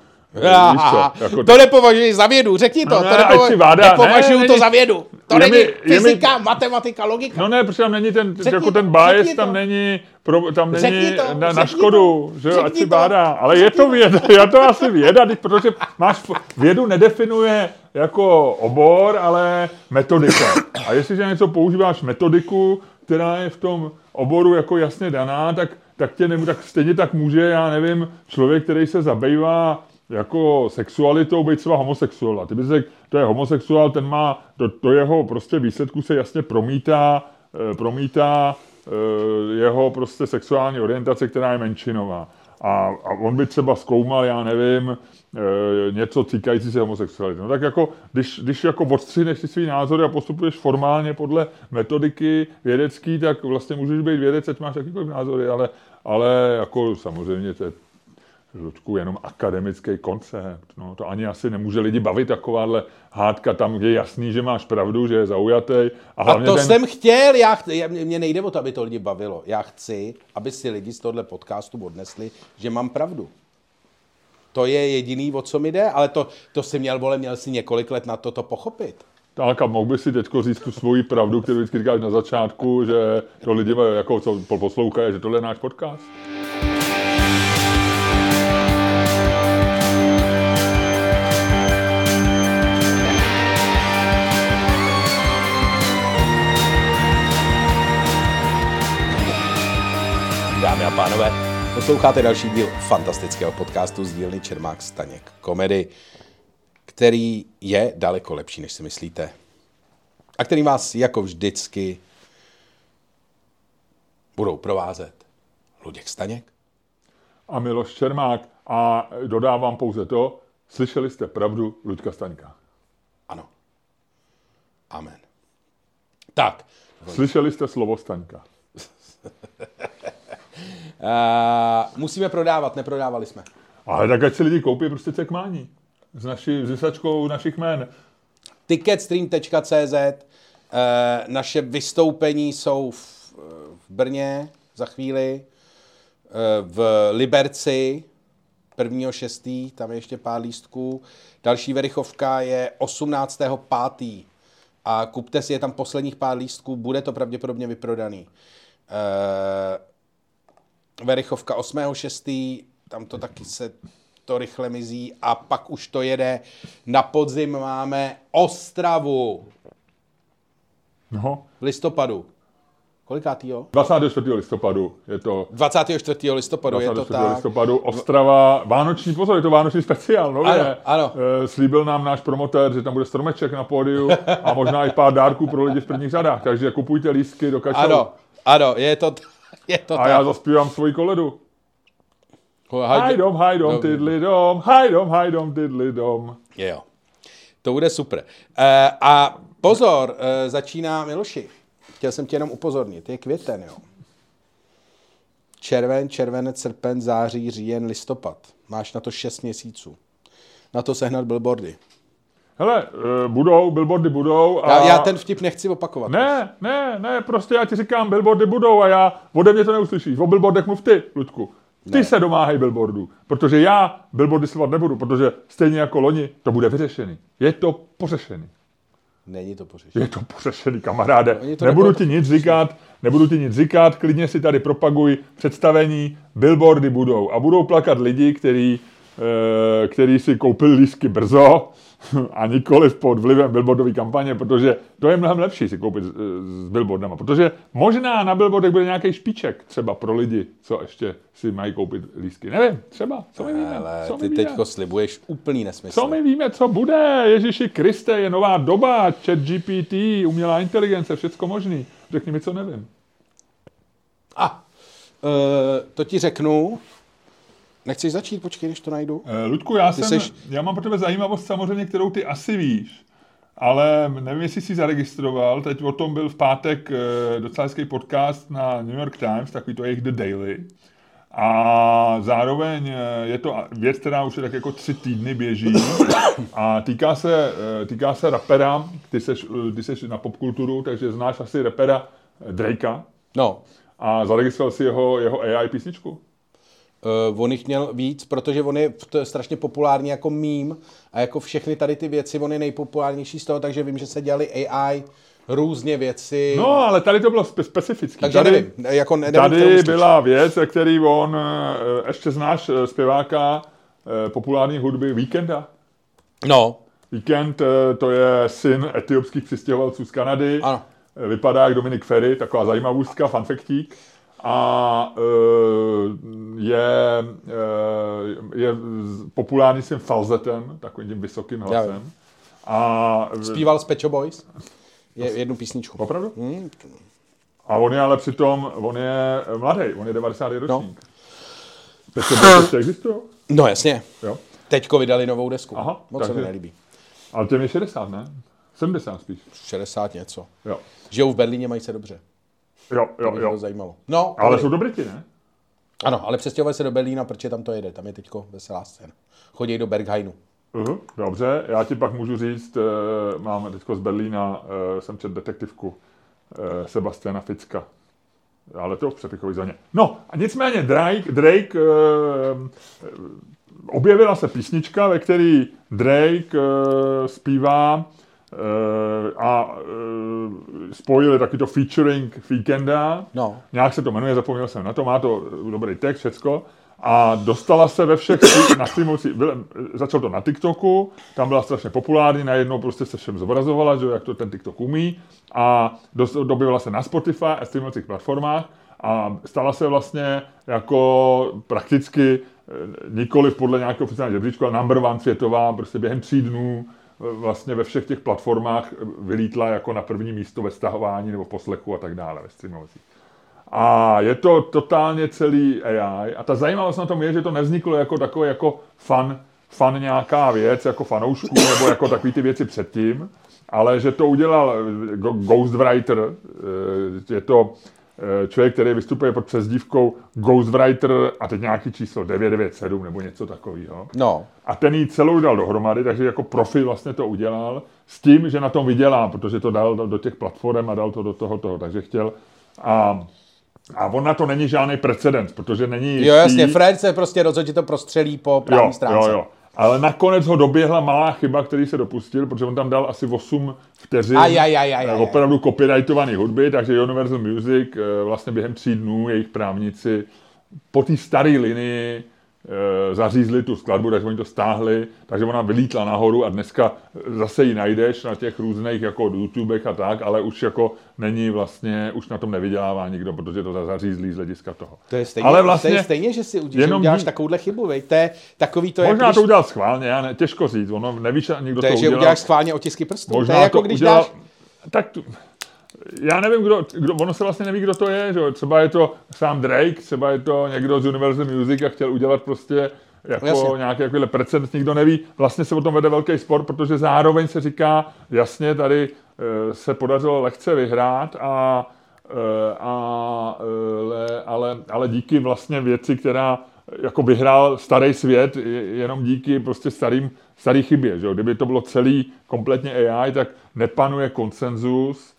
Víš co, jako... To nepovažuji za vědu, řekni to. No, to nepovažuji, váda, nepovažuji ne, to za vědu. To je není mi, fyzika, mi, matematika, logika. No ne, protože tam není ten, řekni jako ten bias, tam není, pro, tam není to, na, na škodu, to, že jo, ať si bádá. Ale řekni je to věda, já to asi věda, protože máš, vědu nedefinuje jako obor, ale metodika. A jestliže něco používáš metodiku, která je v tom oboru jako jasně daná, tak, tak, tě ne, tak stejně tak může, já nevím, člověk, který se zabývá jako sexualitou být třeba homosexuál. Ty bys řekl, to je homosexuál, ten má, do, do jeho prostě výsledku se jasně promítá, e, promítá e, jeho prostě sexuální orientace, která je menšinová. A, a on by třeba zkoumal, já nevím, e, něco týkající se homosexuality. No tak jako, když, když jako odstříneš si svý názory a postupuješ formálně podle metodiky vědecký, tak vlastně můžeš být vědec, ať máš jakýkoliv názory, ale, ale jako samozřejmě to je Ludku, jenom akademický koncept. No, to ani asi nemůže lidi bavit takováhle hádka tam, kde je jasný, že máš pravdu, že je zaujatý. A, a to ten... jsem chtěl, já chci, mě nejde o to, aby to lidi bavilo. Já chci, aby si lidi z tohle podcastu odnesli, že mám pravdu. To je jediný, o co mi jde, ale to, to si měl, vole, měl si několik let na to to pochopit. Tak a mohl by si teď říct tu svoji pravdu, kterou vždycky říkáš na začátku, že to lidi jako co poslouchají, že tohle je náš podcast? A pánové, posloucháte další díl fantastického podcastu z dílny Čermák Staněk komedy, který je daleko lepší, než si myslíte. A který vás jako vždycky budou provázet Luděk Staněk a Miloš Čermák. A dodávám pouze to, slyšeli jste pravdu Luďka Staňka. Ano. Amen. Tak. Slyšeli jste slovo Staňka. Uh, musíme prodávat, neprodávali jsme. Ale tak ať si lidi koupí prostě cekmání. S naší zisačkou našich jmén. Ticketstream.cz uh, Naše vystoupení jsou v, v Brně za chvíli, uh, v Liberci 1.6. tam je ještě pár lístků. Další verichovka je 18.5. A kupte si, je tam posledních pár lístků, bude to pravděpodobně vyprodaný. Uh, Verichovka 8.6., tam to taky se to rychle mizí a pak už to jede. Na podzim máme Ostravu. No. V listopadu. Kolikátýho? 24. listopadu je to. 24. listopadu 24. je to tak. listopadu Ostrava, Vánoční, pozor, je to Vánoční speciál, nově. Ano, ano. E, slíbil nám náš promotér, že tam bude stromeček na pódiu a možná i pár dárků pro lidi v prvních řadách, takže kupujte lístky do kačou. Ano, ano, je to, t- je to A tak. já zaspívám svoji koledu. Hajdom, hajdom, tydli dom, hajdom, hajdom, tydli dom. Jo. To bude super. Uh, a pozor, uh, začíná Miloši. Chtěl jsem tě jenom upozornit, je květen, jo. Červen, červenec, srpen, září, říjen, listopad. Máš na to 6 měsíců. Na to sehnat billboardy. Hele, uh, budou, billboardy budou. A... Já, já ten vtip nechci opakovat. Ne, ne, ne, prostě já ti říkám, billboardy budou a já ode mě to neuslyšíš. O billboardech mluv ty, Ludku. Ty ne. se domáhej billboardů, protože já billboardy slovat nebudu, protože stejně jako loni to bude vyřešený. Je to pořešený. Není to pořešený. Je to pořešený, kamaráde. No, to nebudu ti nic říkat, nebudu ti nic říkat, klidně si tady propaguj představení, billboardy budou. A budou plakat lidi, kteří Eh, který si koupil lísky brzo a nikoli pod vlivem billboardové kampaně, protože to je mnohem lepší si koupit s, s billboardama, protože možná na billboardech bude nějaký špiček třeba pro lidi, co ještě si mají koupit lísky. Nevím, třeba, co my víme. Ale co ty teďko slibuješ úplný nesmysl. Co my víme, co bude? Ježíši Kriste, je nová doba, chat GPT, umělá inteligence, všecko možný. Řekni mi, co nevím. A, uh, to ti řeknu, Nechceš začít? Počkej, než to najdu. Uh, Ludku, já, jsem, seš... já mám pro tebe zajímavost samozřejmě, kterou ty asi víš. Ale nevím, jestli jsi zaregistroval, teď o tom byl v pátek uh, docela hezký podcast na New York Times, takový to jejich The Daily. A zároveň eh, je to věc, která už je tak jako tři týdny běží a týká se, týká se rapera, ty seš, ty seš na popkulturu, takže znáš asi rapera Drakea. No. A zaregistroval si jeho, jeho AI písničku? Uh, on jich měl víc, protože on je strašně populární jako mím a jako všechny tady ty věci, on je nejpopulárnější z toho, takže vím, že se dělali AI, různě věci. No, ale tady to bylo spe- specifické. Takže tady, nevím, jako nevím, Tady byla věc, který on, eh, ještě znáš eh, zpěváka populární hudby Weekenda? No. Weekend, to je syn etiopských přistěhovalců z Kanady. Ano. Vypadá jak Dominik Ferry, taková zajímavostka, fanfektík a e, je, e, je populární svým falzetem, takovým tím vysokým hlasem. A, Zpíval s Pecho Boys? Je, jednu písničku. Opravdu? Hmm. A on je ale přitom, on je mladý, on je 90. ročník. No. Pecho Boys ještě existují? No jasně. Jo. Teďko vydali novou desku. Aha, Moc takže, se mi nelíbí. Ale těm je 60, ne? 70 spíš. 60 něco. Jo. Žijou v Berlíně, mají se dobře. Jo, jo, to jo. zajímalo. No, ale dobrý. jsou do Briti, ne? Ano, ale přestěhovali se do Berlína, protože tam to jede. Tam je teďko veselá scéna. Chodí do Berghainu. Uh-huh, dobře, já ti pak můžu říct, uh, mám teďko z Berlína, uh, jsem čet detektivku uh, Sebastiana Ficka. Ale to v přepichový zóně. No, a nicméně Drake, Drake uh, objevila se písnička, ve který Drake uh, zpívá Eh, a uh, spojili taky to featuring Weekenda. No. Nějak se to jmenuje, zapomněl jsem na to, má to dobrý text, všecko. A dostala se ve všech na streamovci, začal to na TikToku, tam byla strašně populární, najednou prostě se všem zobrazovala, že jak to ten TikTok umí. A dobývala se na Spotify a streamovacích platformách a stala se vlastně jako prakticky eh, nikoli podle nějakého oficiálního žebříčku, ale number one světová, prostě během tří dnů vlastně ve všech těch platformách vylítla jako na první místo ve stahování nebo poslechu a tak dále ve streamovacích. A je to totálně celý AI. A ta zajímavost na tom je, že to nevzniklo jako takový jako fan, fan nějaká věc, jako fanoušku, nebo jako takový ty věci předtím, ale že to udělal Ghostwriter, eh, je to člověk, který vystupuje pod přezdívkou Ghostwriter a teď nějaký číslo 997 nebo něco takového. No. A ten jí celou dal dohromady, takže jako profi vlastně to udělal s tím, že na tom vydělá, protože to dal do těch platform a dal to do toho, toho takže chtěl. A a on na to není žádný precedens, protože není jistý. Jo, jasně, Fred se prostě rozhodně to prostřelí po právní stránce. Jo, jo. Ale nakonec ho doběhla malá chyba, který se dopustil, protože on tam dal asi 8 vteřin aj, aj, aj, aj, aj. opravdu copyrightovaný hudby, takže Universal Music eh, vlastně během tří dnů jejich právníci po té staré linii Eh, zařízli tu skladbu, takže oni to stáhli, takže ona vylítla nahoru a dneska zase ji najdeš na těch různých jako YouTubech a tak, ale už jako není vlastně, už na tom nevydělává nikdo, protože to zařízlí z hlediska toho. To je stejně, ale vlastně, to je stejně že si uděláš, jenom uděláš takovouhle chybu, vej. To je takový to, Možná jak to udělal schválně, já ne, těžko říct, ono nevíš, nikdo to, to, to udělal. uděláš schválně otisky prstů, Možná to je jako to když udělal, dáš... Tak tu, já nevím, kdo, kdo, ono se vlastně neví, kdo to je, že? třeba je to sám Drake, třeba je to někdo z Universal Music a chtěl udělat prostě jako jasně. nějaký takovýhle precedent, nikdo neví. Vlastně se o tom vede velký spor, protože zároveň se říká, jasně, tady e, se podařilo lehce vyhrát a, e, a e, ale, ale díky vlastně věci, která jako vyhrál starý svět, jenom díky prostě starým, starý chybě. Že? Kdyby to bylo celý kompletně AI, tak nepanuje konsenzus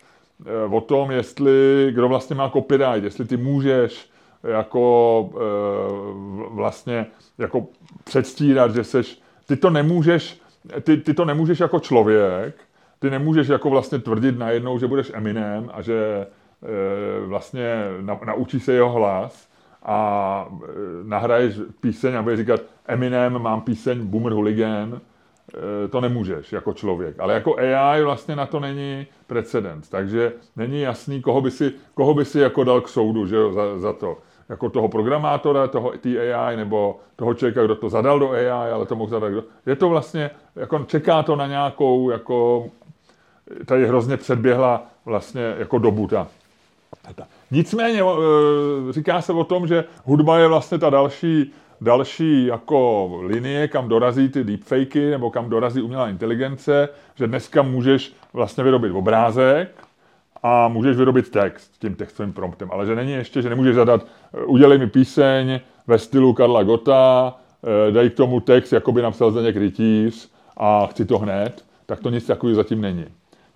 o tom, jestli, kdo vlastně má copyright, jestli ty můžeš jako vlastně jako předstírat, že seš, ty to nemůžeš, ty, ty to nemůžeš jako člověk, ty nemůžeš jako vlastně tvrdit najednou, že budeš Eminem a že vlastně na, naučí se jeho hlas a nahraješ píseň a budeš říkat Eminem, mám píseň Boomer Hooligan, to nemůžeš jako člověk. Ale jako AI vlastně na to není precedent, takže není jasný, koho by si, koho by si jako dal k soudu že jo, za, za to jako toho programátora, toho AI, nebo toho člověka, kdo to zadal do AI, ale to mohl zadat kdo. Je to vlastně, jako čeká to na nějakou, jako tady hrozně předběhla vlastně jako dobu ta. Nicméně e, říká se o tom, že hudba je vlastně ta další, další jako linie, kam dorazí ty deepfakey, nebo kam dorazí umělá inteligence, že dneska můžeš vlastně vyrobit obrázek, a můžeš vyrobit text tím textovým promptem, ale že není ještě, že nemůžeš zadat, eh, udělej mi píseň ve stylu Karla Gota, eh, dej k tomu text, jako by napsal Zdeněk Rytíř a chci to hned, tak to nic takového zatím není.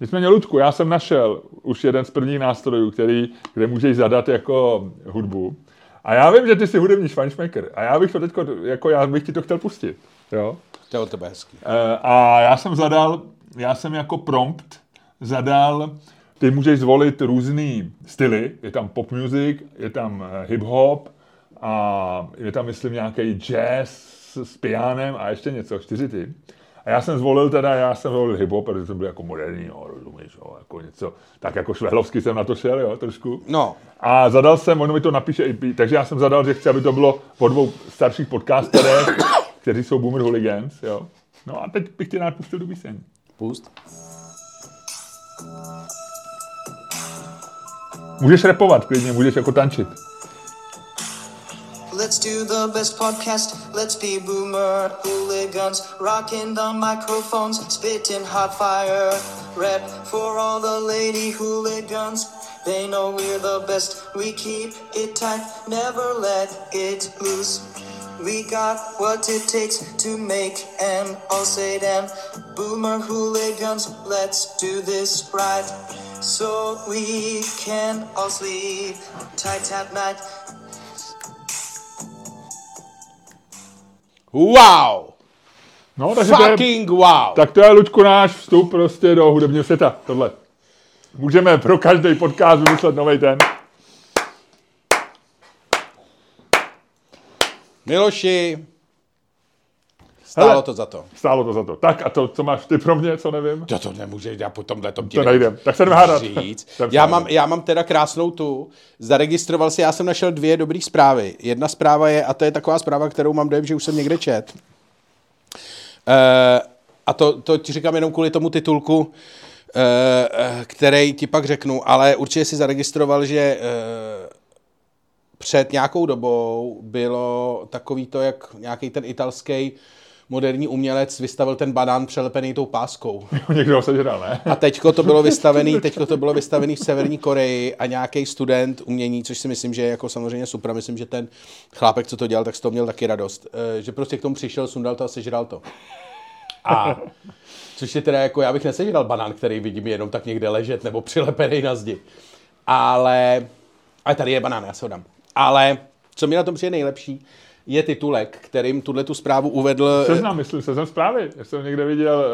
Nicméně, Ludku, já jsem našel už jeden z prvních nástrojů, který, kde můžeš zadat jako hudbu. A já vím, že ty jsi hudební švajnšmekr. A já bych to teď, jako já bych ti to chtěl pustit. Jo? To je od tebe hezký. Eh, a já jsem zadal, já jsem jako prompt zadal ty můžeš zvolit různý styly, je tam pop music, je tam eh, hip hop a je tam, myslím, nějaký jazz s pianem a ještě něco, čtyři ty. A já jsem zvolil teda, já jsem zvolil hip protože jsem byl jako moderní, jo, rozumíš, jo, jako něco, tak jako švehlovsky jsem na to šel, jo, trošku. No. A zadal jsem, ono mi to napíše, takže já jsem zadal, že chci, aby to bylo po dvou starších podcasterech, kteří jsou boomer hooligans, jo. No a teď bych ti rád pustil do píseň. Pust. Můžeš repovat klidně, můžeš jako tančit. Let's do the best podcast. Let's be boomer hooligans. Rocking the microphones, spitting hot fire. Rap for all the lady hooligans. They know we're the best. We keep it tight, never let it loose. We got what it takes to make an all say damn. Boomer hooligans, let's do this right. So we can all sleep tight at night. Wow! No, takže Fucking to je, wow! Tak to je, Luďku, náš vstup prostě do hudebního světa, tohle. Můžeme pro každý podcast vymyslet nový ten. Miloši, stálo Hele, to za to. Stálo to za to. Tak a to, co máš ty pro mě, co nevím? To, to nemůže, já po tomhle tom ti To nejdem. Tak se hádat. Říct. já, mám, já mám teda krásnou tu. Zaregistroval si, já jsem našel dvě dobré zprávy. Jedna zpráva je, a to je taková zpráva, kterou mám dojem, že už jsem někde čet. Uh, a to, to ti říkám jenom kvůli tomu titulku, uh, který ti pak řeknu, ale určitě si zaregistroval, že před nějakou dobou bylo takový to, jak nějaký ten italský moderní umělec vystavil ten banán přelepený tou páskou. Někdo ho sežral, ne? A teďko to bylo vystavený, teďko to bylo vystavený v Severní Koreji a nějaký student umění, což si myslím, že je jako samozřejmě super, myslím, že ten chlápek, co to dělal, tak z toho měl taky radost, eh, že prostě k tomu přišel, sundal to a sežral to. A což je teda jako, já bych nesežral banán, který vidím jenom tak někde ležet nebo přilepený na zdi. Ale, ale tady je banán, já se ho dám. Ale co mi na tom přijde nejlepší, je titulek, kterým tuhle tu zprávu uvedl... Seznam, myslím, seznam zprávy. Já jsem někde viděl,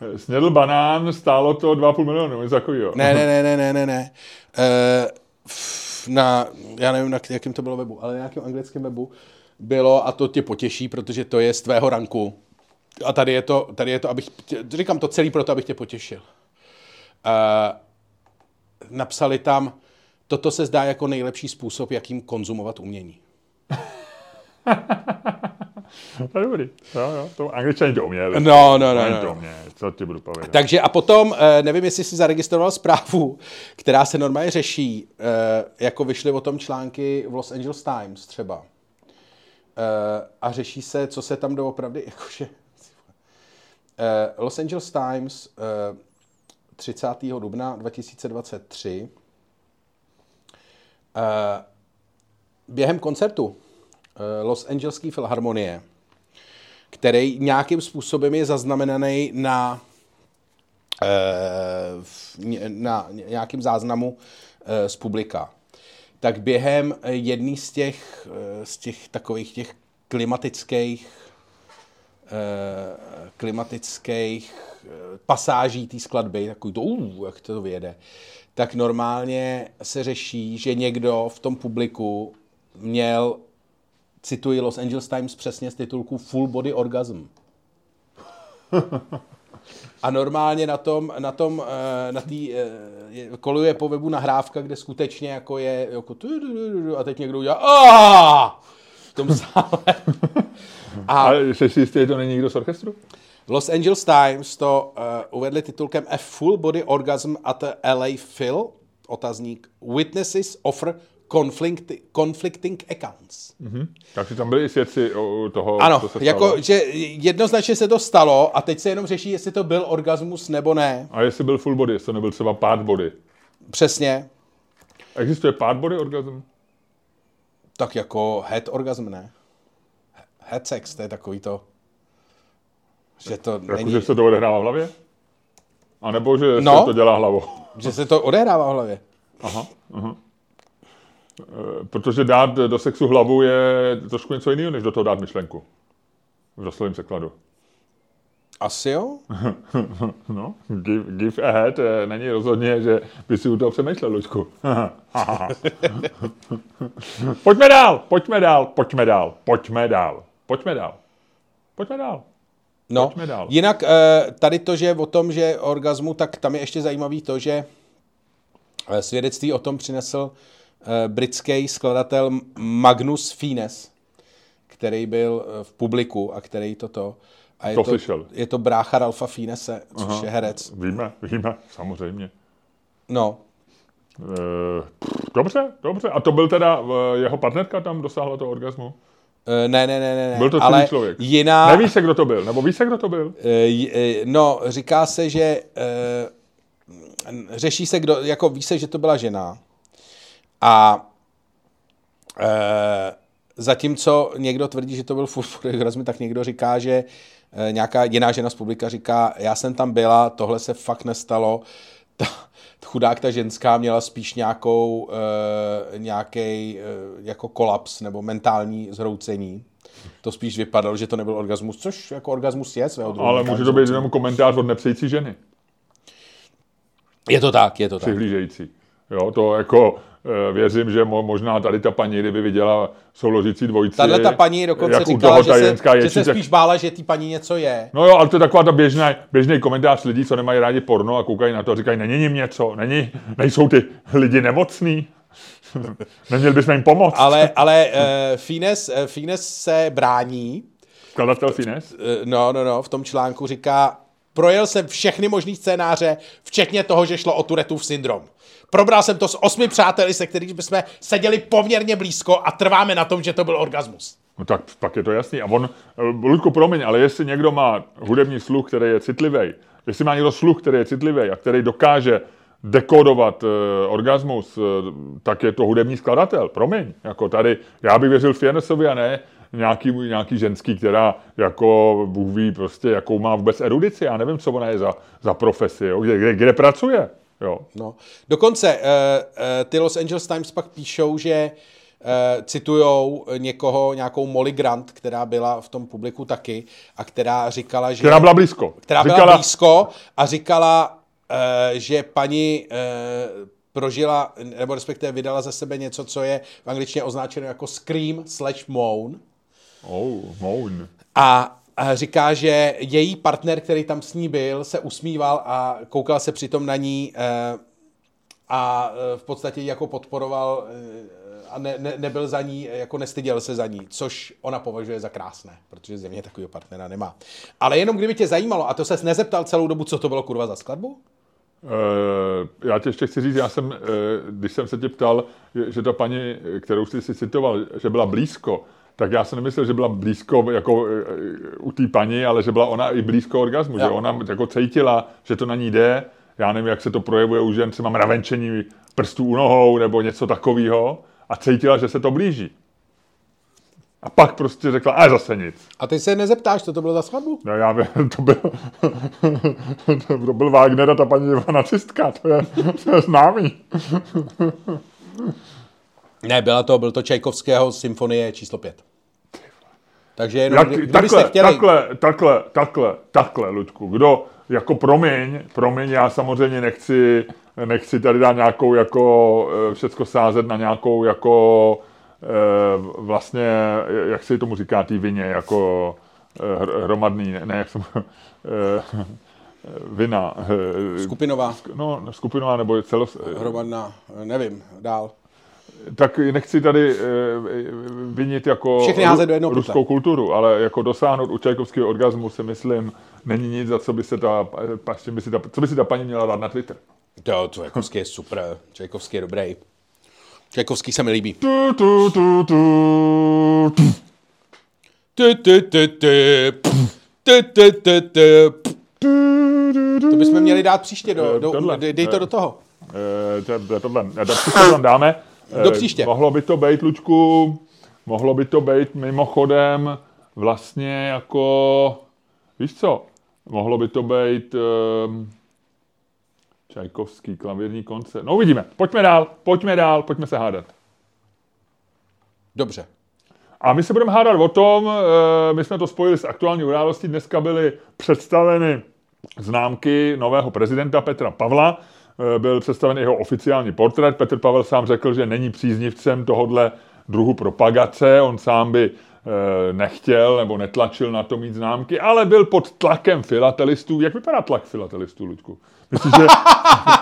uh, snědl banán, stálo to 2,5 milionu, něco takového. Ne, ne, ne, ne, ne, ne, ne. Uh, na, já nevím, na jakým to bylo webu, ale na nějakém anglickém webu bylo, a to tě potěší, protože to je z tvého ranku. A tady je to, tady je to abych, říkám to celý proto, abych tě potěšil. Uh, napsali tam, toto se zdá jako nejlepší způsob, jakým konzumovat umění. to je dobrý. Jo, jo, to angličani to uměli. No, no, no, no, to no. uměli, co ti budu povědět. Takže a potom, eh, nevím, jestli jsi zaregistroval zprávu, která se normálně řeší, eh, jako vyšly o tom články v Los Angeles Times třeba. Eh, A řeší se, co se tam doopravdy, jakože... Los Angeles Times eh, 30. dubna 2023 eh, během koncertu Los Angeleské filharmonie, který nějakým způsobem je zaznamenaný na, eh, na nějakým záznamu eh, z publika. Tak během eh, jedný z těch, eh, z těch takových těch klimatických eh, klimatických eh, pasáží té skladby, takový to, uh, jak to vyjede, tak normálně se řeší, že někdo v tom publiku měl, cituji Los Angeles Times přesně z titulku Full Body Orgasm. A normálně na tom, na tom, eh, na tý, eh, je- koluje po webu nahrávka, kde skutečně jako je, jako a teď někdo udělá "Aaa!" v tom sále. A jsi si jistý, že to není nikdo z orchestru? Los Angeles Times to uh, uvedli titulkem A Full Body Orgasm at the LA Phil, otazník Witnesses offer conflict, conflicting accounts. Tak si tam byli i svědci toho, Ano, co se jako, stalo. že jednoznačně se to stalo a teď se jenom řeší, jestli to byl orgasmus nebo ne. A jestli byl full body, jestli to nebyl třeba part body. Přesně. Existuje part body orgasm? Tak jako head orgasm, ne? Head sex, to je takový to, že to Jako, není, že se to odehrává v hlavě? A nebo že No. se to dělá hlavou? že se to odehrává v hlavě. Aha, aha. E, Protože dát do sexu hlavu je trošku něco jiného, než do toho dát myšlenku. V doslovném překladu. Asi jo? No, give, give a head eh, není rozhodně, že by si u toho přemýšlel, Luďku. pojďme dál, pojďme dál, pojďme dál, pojďme dál, pojďme dál, pojďme dál. No, Pojďme dál. jinak eh, tady to, že o tom, že orgasmu, tak tam je ještě zajímavý to, že eh, svědectví o tom přinesl eh, britský skladatel Magnus Fines, který byl eh, v publiku a který toto. A je To to, slyšel. je to brácha Ralfa Finese, což Aha. je herec. Víme, víme, samozřejmě. No, E, pff, dobře, dobře. A to byl teda eh, jeho partnerka tam dosáhla toho orgasmu? eh, ne, ne, ne, ne. Byl to ale člověk? Jiná, Neví se, kdo to byl? Nebo ví se, kdo to byl? Eh, eh, No, říká se, že eh, řeší se, kdo, jako ví se, že to byla žena. A eh, zatímco někdo tvrdí, že to byl body orgasm, tak někdo říká, že eh, nějaká jiná žena z publika říká, já jsem tam byla, tohle se fakt nestalo. Ta, chudák ta ženská měla spíš nějakou, uh, nějaký uh, jako kolaps nebo mentální zhroucení. To spíš vypadalo, že to nebyl orgasmus, což jako orgasmus je svého druhu. Ale může to být jenom komentář od nepřející ženy, Je to tak, je to tak. přihlížející. Jo, to jako eh, věřím, že mo, možná tady ta paní, kdyby viděla souložící dvojici, Tahle ta paní dokonce jak říkala, že se, ženská že ječí, se spíš bála, že ty paní něco je. No jo, ale to je taková ta běžná, běžný komentář lidí, co nemají rádi porno a koukají na to a říkají, není jim něco, není, nejsou ty lidi nemocní, neměli bychom jim pomoct. Ale, ale uh, Fines, uh, Fines se brání, Skladatel Fines? no, no, no, v tom článku říká, projel jsem všechny možný scénáře, včetně toho, že šlo o Turetův syndrom. Probral jsem to s osmi přáteli, se kterými jsme seděli poměrně blízko a trváme na tom, že to byl orgasmus. No tak pak je to jasný. A on, eh, Ludku, promiň, ale jestli někdo má hudební sluch, který je citlivý, jestli má někdo sluch, který je citlivý a který dokáže dekodovat uh, orgasmus, uh, tak je to hudební skladatel. Promiň, jako tady, já bych věřil Fiernesovi a ne nějaký, nějaký ženský, která jako Bůh ví prostě, jakou má vůbec erudici. Já nevím, co ona je za, za profesi, jo? Kde, kde, kde pracuje. Jo. No. Dokonce uh, uh, ty Los Angeles Times pak píšou, že uh, citujou někoho, nějakou Molly Grant, která byla v tom publiku taky a která říkala, že... Která byla blízko. která byla Říkala, blízko a říkala, uh, že paní uh, prožila, nebo respektive vydala ze sebe něco, co je v angličtině označeno jako scream slash moan. Oh, moun. A a říká, že její partner, který tam s ní byl, se usmíval a koukal se přitom na ní eh, a eh, v podstatě ji jako podporoval eh, a ne, ne, nebyl za ní, jako nestyděl se za ní, což ona považuje za krásné, protože země takového partnera nemá. Ale jenom kdyby tě zajímalo, a to ses nezeptal celou dobu, co to bylo kurva za skladbu? Uh, já tě ještě chci říct, já jsem, uh, když jsem se tě ptal, že, že ta paní, kterou jsi si citoval, že byla blízko, tak já jsem nemyslel, že byla blízko jako uh, u té paní, ale že byla ona i blízko orgasmu, že ona jako cítila, že to na ní jde, já nevím, jak se to projevuje u žen, třeba mravenčení prstů u nohou nebo něco takového a cítila, že se to blíží. A pak prostě řekla, a zase nic. A ty se nezeptáš, co to bylo za skladbu? No já vím, to byl, to byl Wagner a ta paní byla nacistka, to je, to je známý. Ne, byla to, byl to Čajkovského symfonie číslo 5. Takže jenom, Jak, kdy, takhle, chtěli... takhle, takhle, takhle, takhle, Ludku, kdo, jako promiň, promiň, já samozřejmě nechci, nechci tady dát nějakou, jako, eh, všecko sázet na nějakou, jako, eh, vlastně, jak se tomu říká, té vině, jako eh, hr- hromadný, ne, ne jak jsem, vina. Skupinová, No, skupinová nebo celos... hromadná, nevím, dál. Tak nechci tady eh, vinit jako Všechny házet do jednoho ruskou pytle. kulturu, ale jako dosáhnout u Čajkovského orgazmu si myslím, není nic, za co by se ta, by si ta, co by si ta paní měla dát na Twitter. To, Čajkovský je super, Čajkovský je dobrý. Čajkovský se mi líbí. Tu, tu, tu, tu, tu. Ty, ty, ty, ty, pf, ty, ty, ty, ty, pf. To bychom měli dát příště, do, do, Tohle. dej, to do toho. Eh, to, to, tohle, Eh, to příště tam dáme. Do Eh, příště. Mohlo by to být, Lučku, mohlo by to být mimochodem vlastně jako, víš co, mohlo by to být um, Čajkovský klavírní koncert. No uvidíme, pojďme dál, pojďme dál, pojďme se hádat. Dobře. A my se budeme hádat o tom, eh, my jsme to spojili s aktuální událostí, dneska byly představeny známky nového prezidenta Petra Pavla, Eh, byl představen jeho oficiální portrét. Petr Pavel sám řekl, že není příznivcem tohodle druhu propagace, on sám by eh, nechtěl nebo netlačil na to mít známky, ale byl pod tlakem filatelistů. Jak vypadá tlak filatelistů, Ludku? Myslíš, že,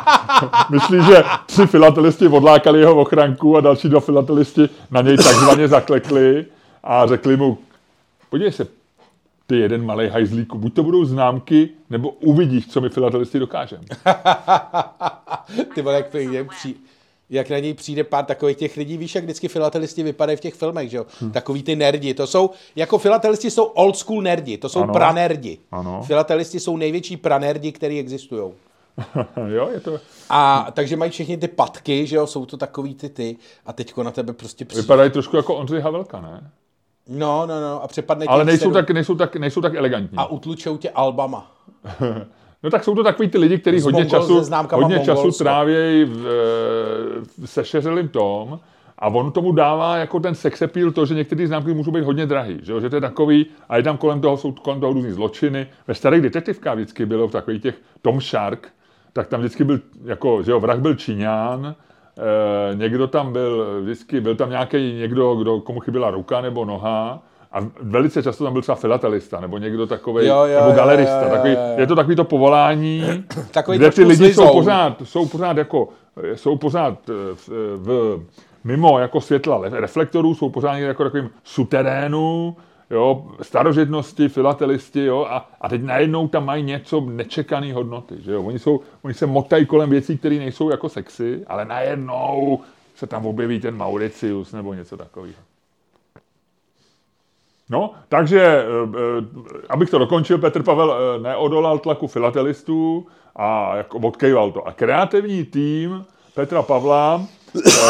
myslíš, že tři filatelisti odlákali jeho ochranku a další dva filatelisti na něj takzvaně zaklekli a řekli mu, podívej se, ty jeden malý hajzlíku, buď to budou známky, nebo uvidíš, co my filatelisti dokážeme. Ty vole, jak, přijde, při, jak na něj přijde pár takových těch lidí, víš, jak vždycky filatelisti vypadají v těch filmech, že jo? Hmm. Takový ty nerdi, to jsou, jako filatelisti jsou old school nerdi, to jsou Ano. ano. pranerdi. Ano. Filatelisti jsou největší pranerdi, který existují. jo, je to... A takže mají všechny ty patky, že jo, jsou to takový ty ty a teďko na tebe prostě přijde. Vypadají trošku jako Ondřej Havelka, ne? No, no, no, a přepadne Ale nejsou sedm- tak, nejsou tak, nejsou tak elegantní. A utlučou tě albama. No tak jsou to takový ty lidi, kteří hodně Mongol- času, hodně času trávějí v, eh, se šeřelým tom a on tomu dává jako ten sex appeal to, že některé známky můžou být hodně drahý, že, jo? že to je takový, a je tam kolem toho, jsou kolem toho různý zločiny. Ve starých detektivkách vždycky bylo v takových těch Tom Shark, tak tam vždycky byl, jako, že jo, vrah byl Číňán, eh, někdo tam byl, vždycky byl tam nějaký někdo, kdo, komu chyběla ruka nebo noha, a velice často tam byl třeba filatelista, nebo někdo takový, nebo galerista. jo, jo, takový, jo, jo. je to takový to povolání, Takový kde ty lidi jsou pořád, jsou pořád jako, jsou pořád eh, v, v, mimo jako světla le- reflektorů, jsou pořád jako takovým suterénu, jo, starožitnosti, filatelisti, jo, a, a teď najednou tam mají něco nečekaný hodnoty, že jo. Oni, jsou, oni se motají kolem věcí, které nejsou jako sexy, ale najednou se tam objeví ten Mauricius nebo něco takového. No, takže, eh, eh, abych to dokončil, Petr Pavel eh, neodolal tlaku filatelistů a jako odkejval to. A kreativní tým Petra Pavla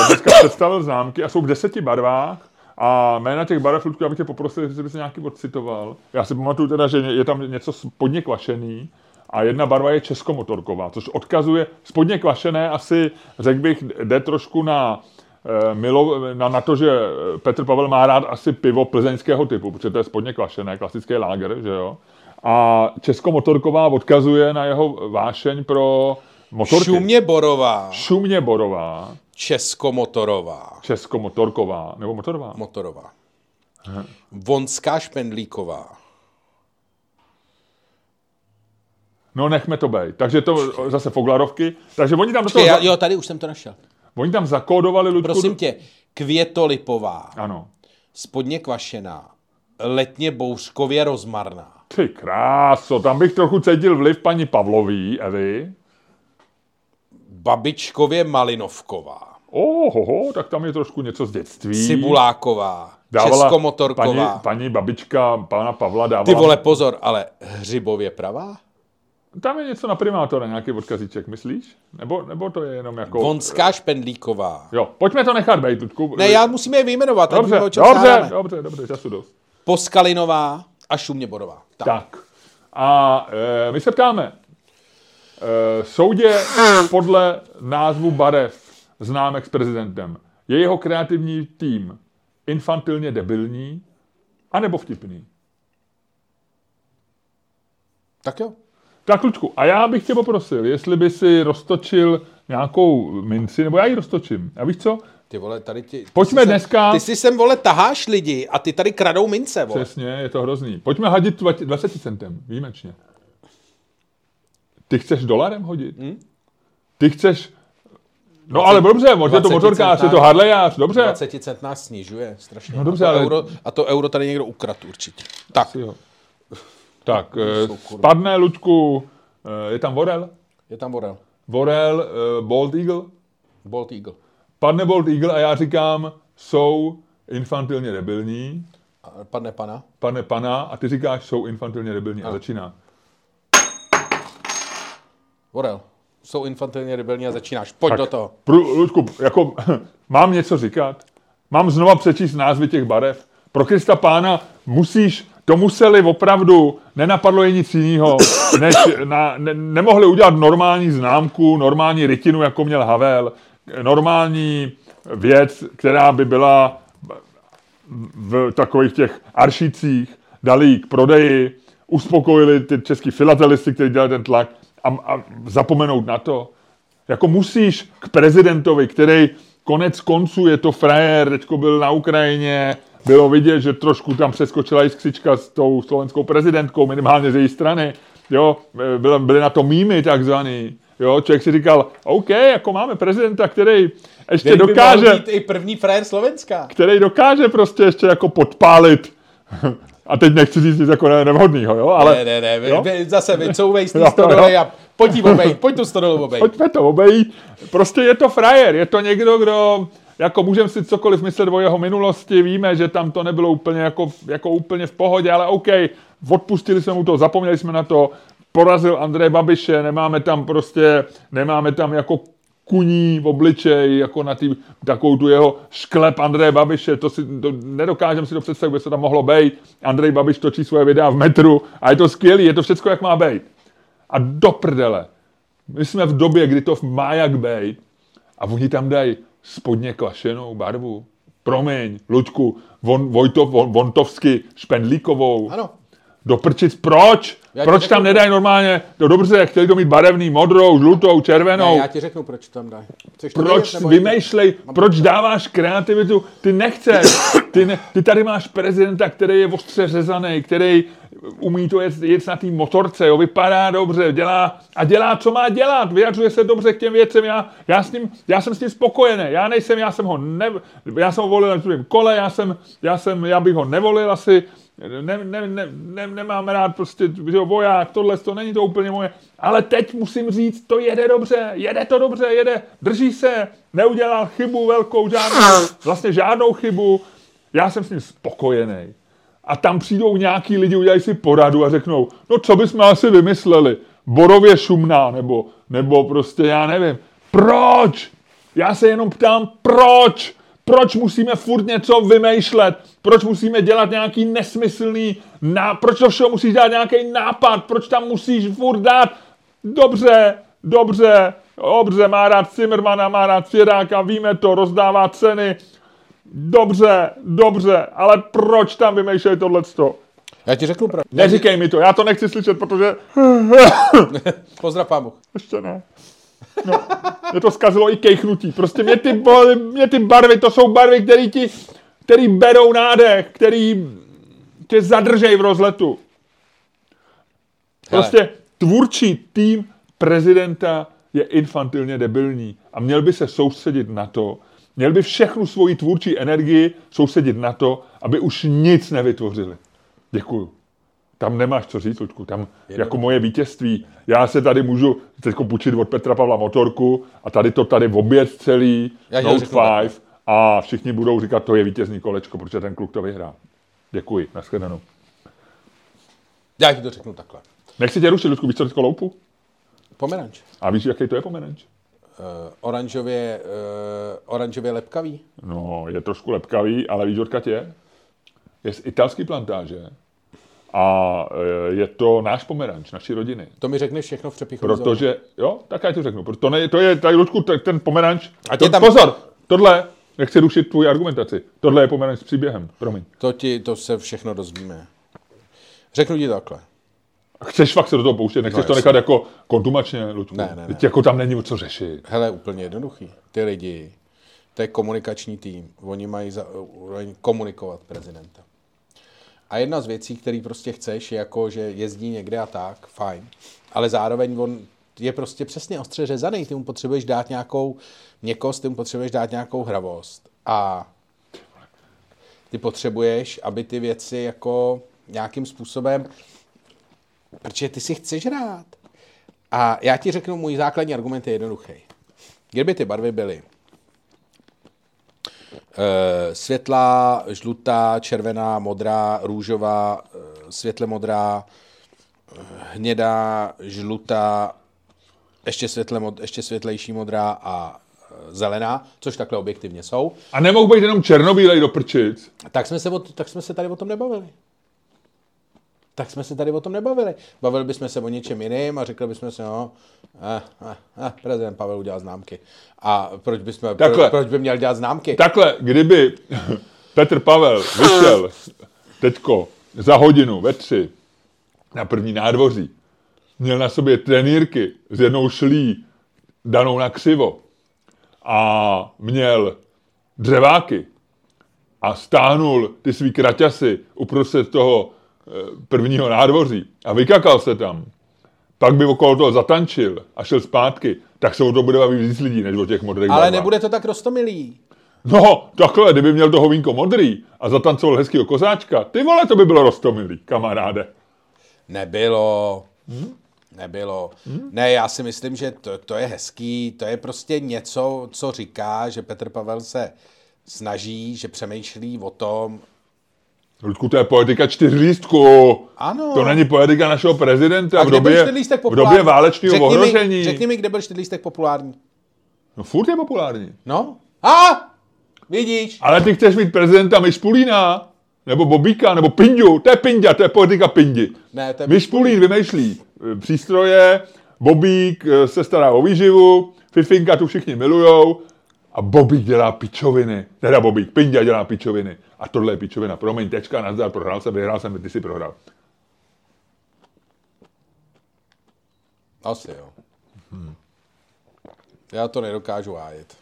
dneska představil známky a jsou v deseti barvách a jména těch barev, Ludku, já bych tě poprosil, jestli bys nějaký odcitoval. Já si pamatuju teda, že je tam něco spodně kvašený a jedna barva je českomotorková, což odkazuje, spodně kvašené asi, řekl bych, jde trošku na eh, Milo, na, na to, že Petr Pavel má rád asi pivo plzeňského typu, protože to je spodně kvašené, klasický láger, že jo. A Českomotorková odkazuje na jeho vášeň pro motorky. Šumě Borová, Šumě Borová, Českomotorová, Českomotorková, nebo motorová. motorová. Vonská Špendlíková. No nechme to být. Takže to zase Foglarovky. Takže oni tam do toho, Já, za- jo, tady už jsem to našel. oni tam zakódovali Ludku, Prosím tě, květolipová, Ano. spodně kvašená, letně bouřkově rozmarná. Ty kráso, tam bych trochu cítil vliv paní Pavlový, Evy. Babičkově malinovková, Ohoho, tak tam je trošku něco z dětství. cibuláková, Dávala českomotorková. Paní, paní babička pana Pavla dávala... Ty vole, pozor, ale hřibově pravá? Tam je něco na primátora, nějaký odkazíček, myslíš? Nebo, nebo to je jenom jako... Vonská špendlíková. Jo, pojďme to nechat být, Ludku. Ne, já musíme je vyjmenovat. Dobře, dobře, skládáme. dobře, dobře, času dost. Poskalinová a Šuměborová. Tak. Tak. A e, my se ptáme, soudě podle názvu barev známek s prezidentem, je jeho kreativní tým infantilně debilní, anebo vtipný? tak jo. Tak, Lučku, a já bych tě poprosil, jestli by si roztočil nějakou minci, nebo já ji roztočím. A víš co? Ty vole, tady ti... ty Pojďme sem- dneska- Ty si sem, vole, taháš lidi a ty tady kradou mince, vole. Přesně, je to hrozný. Pojďme hadit 20 centem, výjimečně. Ty chceš dolarem hodit? Hm? Ty chceš... No ale dobře, možná to 20 motorkář, je to harlejář, dobře. 20 cent nás snižuje strašně. No dobře, a to, ale- euro, a to euro tady někdo ukradl určitě. Tak, Jo. Tak, eh, spadne, Lučku, eh, je tam Vorel? je tam Borel. Vorel, eh, Bold Eagle? Bolt Eagle. Padne Bold Eagle a já říkám, jsou infantilně debilní. A padne pana. Padne pana a ty říkáš, jsou infantilně debilní. A začíná. Borel. Jsou infantilně rebelní a začínáš. Pojď do toho. Pro, Luďku, jako, mám něco říkat? Mám znova přečíst názvy těch barev? Pro Krista pána musíš, to museli opravdu, nenapadlo je nic jiného, než na, ne, nemohli udělat normální známku, normální rytinu, jako měl Havel, normální věc, která by byla v takových těch aršicích, dali ji k prodeji, uspokojili ty český filatelisty, kteří dělali ten tlak a, a zapomenout na to. Jako musíš k prezidentovi, který konec konců je to frajer, teďko byl na Ukrajině, bylo vidět, že trošku tam přeskočila jiskřička s tou slovenskou prezidentkou, minimálně z její strany, jo, byly, byly na to mýmy takzvaný, jo, člověk si říkal, OK, jako máme prezidenta, který ještě by dokáže, být i první frajer Slovenska. který dokáže prostě ještě jako podpálit, a teď nechci říct nic jako ne- nevhodnýho, jo, ale Ne, ne, ne, jo? vy zase vycouvej z té stodoly a pojď jí obejít, pojď tu stodolu obejít. pojďme to obejít. Prostě je to frajer, je to někdo, kdo, jako můžeme si cokoliv myslet o jeho minulosti, víme, že tam to nebylo úplně jako, jako úplně v pohodě, ale OK, odpustili jsme mu to, zapomněli jsme na to, porazil Andrej Babiše, nemáme tam prostě, nemáme tam jako kuní v obličeji, jako na tý, takovou tu jeho šklep Andreje Babiše, to si, to, nedokážem si to představit, by se tam mohlo být. Andrej Babiš točí svoje videa v metru a je to skvělý, je to všechno, jak má být. A do prdele. My jsme v době, kdy to má jak být a oni tam dají spodně kvašenou barvu. Promiň, Luďku, von, Vojto, von, Vontovsky, Špendlíkovou. Ano. Do prčic, proč? Já proč řeknu, tam nedají normálně, no dobře, chtěli to mít barevný, modrou, žlutou, červenou. Ne, já ti řeknu, proč to tam dají. Chceš to Proč vědět, vymýšlej, proč dáváš kreativitu? Ty nechceš. Ty, ne, ty tady máš prezidenta, který je ostře řezaný, který umí to jet, jet na té motorce, jo, vypadá dobře, dělá a dělá, co má dělat, vyjadřuje se dobře k těm věcem, já, já, s ním, já jsem s tím spokojený, já nejsem, já jsem ho ne, já jsem ho volil na druhém kole, já jsem, já jsem, já bych ho nevolil asi, ne, ne, ne, ne, nemám rád prostě, že jo, voják, tohle, to není to úplně moje, ale teď musím říct, to jede dobře, jede to dobře, jede, drží se, neudělal chybu velkou, žádnou, vlastně žádnou chybu, já jsem s ním spokojený. A tam přijdou nějaký lidi, udělají si poradu a řeknou, no co bychom asi vymysleli, borově šumná, nebo, nebo prostě já nevím. Proč? Já se jenom ptám, proč? Proč musíme furt něco vymýšlet? Proč musíme dělat nějaký nesmyslný, ná... proč to všeho musíš dát nějaký nápad? Proč tam musíš furt dát, dobře, dobře, dobře, má rád Zimmermana, má rád Firáka, víme to, rozdává ceny, dobře, dobře, ale proč tam vymýšlej tohleto? Já ti řeknu proč. Neříkej mi to, já to nechci slyšet, protože Pozdrav Bůh. ještě ne. No, mě to zkazilo i kejchnutí. Prostě mě ty, mě ty barvy, to jsou barvy, které ti, který berou nádech, který tě zadržej v rozletu. Prostě tvůrčí tým prezidenta je infantilně debilní a měl by se soustředit na to, Měl by všechnu svoji tvůrčí energii sousedit na to, aby už nic nevytvořili. Děkuju. Tam nemáš co říct, Luďku. Tam jako moje vítězství. Já se tady můžu teď půjčit od Petra Pavla motorku a tady to tady v oběd celý, Já Note řeknu takhle. 5 a všichni budou říkat, to je vítězný kolečko, protože ten kluk to vyhrál. Děkuji, nashledanou. Já ti to řeknu takhle. Nechci tě rušit, Luďku, víš co loupu? Pomeranč. A víš, jaký to je pomeranč? Uh, oranžově, uh, oranžově lepkavý. No, je trošku lepkavý, ale víš, odkud je? Je z italské plantáže. A e, je to náš pomeranč, naší rodiny. To mi řekneš všechno v přepichovém Protože, jo, tak já ti řeknu. Proto to, ne, to je, tady, Luďku, t- ten pomeranč. A to, tam- Pozor, tohle, nechci rušit tvůj argumentaci. Tohle je pomeranč s příběhem, promiň. To, ti, to se všechno dozvíme. Řeknu ti takhle. Chceš fakt se do toho pouštět, nechceš No, to nechat jako kontumačně, Luďku. Ne, ne, ne. Teď jako tam není co řešit. Hele, úplně jednoduchý. Ty lidi, to je komunikační tým. Oni mají za, komunikovat prezidenta. A jedna z věcí, který prostě chceš, je jako, že jezdí někde a tak, fajn. Ale zároveň on je prostě přesně ostře řezaný. Ty mu potřebuješ dát nějakou měkost, ty mu potřebuješ dát nějakou hravost. A ty potřebuješ, aby ty věci jako nějakým způsobem, protože ty si chceš hrát. A já ti řeknu, můj základní argument je jednoduchý. Kdyby ty barvy byly světlá, žlutá, červená, modrá, růžová, eh, světle modrá, eh, hnědá, žlutá, ještě, světle, ještě světlejší modrá a eh, zelená, což takhle objektivně jsou, A nemohl být jenom černobílej do prčic. tak jsme se, o, tak jsme se tady o tom nebavili. Tak jsme se tady o tom nebavili. Bavili bychom se o něčem jiném a řekli bychom si, no, eh, eh, eh, prezident Pavel udělal známky. A proč, bychom, Takhle. pro, proč by měl dělat známky? Takhle, kdyby Petr Pavel vyšel teďko za hodinu ve tři na první nádvoří, měl na sobě trenýrky s jednou šlí danou na křivo a měl dřeváky a stáhnul ty svý kraťasy uprostřed toho prvního nádvoří a vykakal se tam, pak by okolo toho zatančil a šel zpátky, tak se o to bude bavit víc lidí, než o těch modrých Ale barvách. nebude to tak rostomilý. No, takhle, kdyby měl to hovínko modrý a zatancoval hezkýho kozáčka, ty vole, to by bylo rostomilý, kamaráde. Nebylo. Nebylo. Ne, já si myslím, že to, to je hezký, to je prostě něco, co říká, že Petr Pavel se snaží, že přemýšlí o tom, Ludku, to je poetika čtyřlístku. Ano. To není poetika našeho prezidenta A v době, v době válečného Řekni mi- ohrožení. Řekni mi, kde byl čtyřlístek populární. No furt je populární. No. A! Vidíš? Ale ty chceš mít prezidenta Myšpulína, nebo Bobíka, nebo Pindu. To je Pindia, to je poetika Pindi. Ne, to je Myšpulín vymýšlí eh, přístroje, Bobík eh, se stará o výživu, Fifinka tu všichni milujou a Bobík dělá pičoviny. Teda Bobík, Pindia dělá pičoviny. A tohle je pičovina. Promiň, tečka, nazdar, prohrál jsem, vyhrál jsem, ty si prohrál. Asi jo. Já to nedokážu hájit.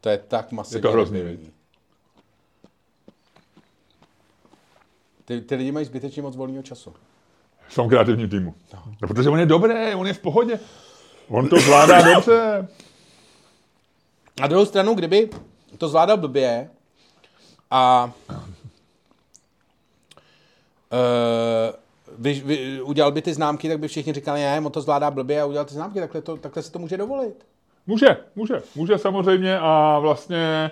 To je tak masivně Je to hrozný. Ty, ty lidi mají zbytečně moc volného času. V tom kreativním týmu. No, protože on je dobrý, on je v pohodě. On to zvládá dobře. Na druhou stranu, kdyby to zvládal blbě a uh, vy, vy, udělal by ty známky, tak by všichni říkali, ne, on to zvládá blbě a udělal ty známky, takhle, to, takhle si to může dovolit. Může, může, může samozřejmě a vlastně,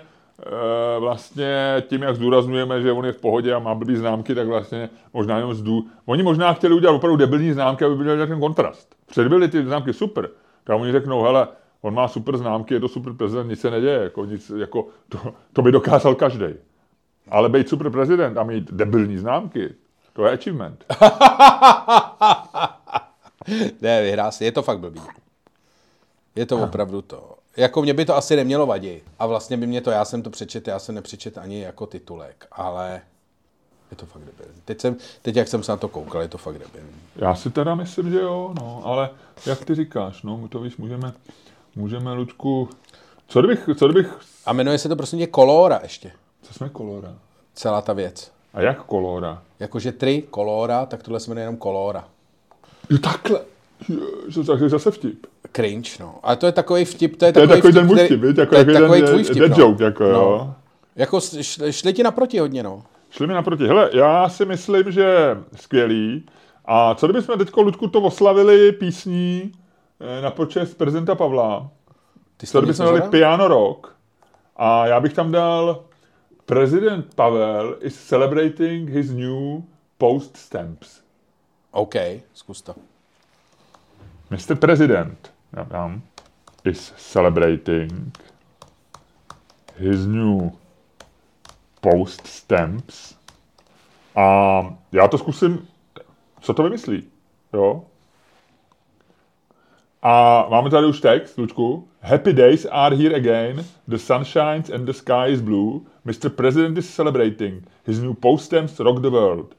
e, vlastně tím, jak zdůrazňujeme, že on je v pohodě a má blbý známky, tak vlastně možná jenom zdů... Oni možná chtěli udělat opravdu debilní známky, aby měli ten kontrast. Předbyly ty známky super, tak oni řeknou, hele, on má super známky, je to super prezident, nic se neděje, jako, nic, jako, to, to by dokázal každý. Ale být super prezident a mít debilní známky, to je achievement. Ne, vyhrá si, je to fakt blbý. Je to opravdu to. Jako mě by to asi nemělo vadit. A vlastně by mě to, já jsem to přečet, já jsem nepřečet ani jako titulek, ale je to fakt debilní. Teď, jsem, teď jak jsem se na to koukal, je to fakt debilní. Já si teda myslím, že jo, no, ale jak ty říkáš, no, to víš, můžeme, můžeme, Luďku, co kdybych, co kdybych, A jmenuje se to prostě mě Kolora ještě. co jsme kolora? Celá ta věc. A jak kolora? Jakože tři kolora, tak tohle se jmenuje jenom kolora. Jo, takhle. Ježiš, takže zase vtip. Cringe, no. A to je takový vtip, to je To je takový, takový ten můj který- vtip, viď? jako to je takový takový ten tvůj vtip, no. joke, jako No. jo. Jako šli, šli ti naproti hodně, no. Šli mi naproti. Hele, já si myslím, že skvělý. A co kdybychom teď, Ludku, to oslavili písní na počest prezidenta Pavla? Ty jsi kdybychom něco dali? Piano Rock? A já bych tam dal Prezident Pavel is celebrating his new post stamps. OK, zkus to. Mr. President já dám, is celebrating his new post stamps. A já to zkusím, co to vymyslí, jo? A máme tady už text, Lučku. Happy days are here again. The sun shines and the sky is blue. Mr. President is celebrating. His new post stamps rock the world.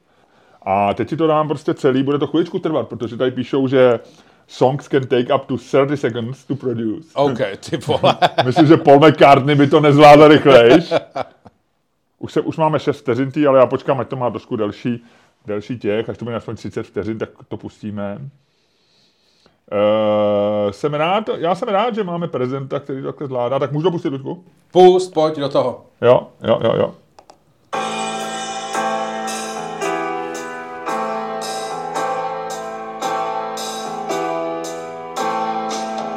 A teď si to dám prostě celý, bude to chviličku trvat, protože tady píšou, že songs can take up to 30 seconds to produce. OK, ty vole. Myslím, že Paul McCartney by to nezvládl rychlejš. Už, se, už máme 6 vteřin tý, ale já počkám, ať to má trošku delší, delší těch, až to bude aspoň 30 vteřin, tak to pustíme. Uh, jsem rád, já jsem rád, že máme prezidenta, který to takhle zvládá, tak můžu to pustit, Ludku? Pust, pojď do toho. Jo, jo, jo, jo.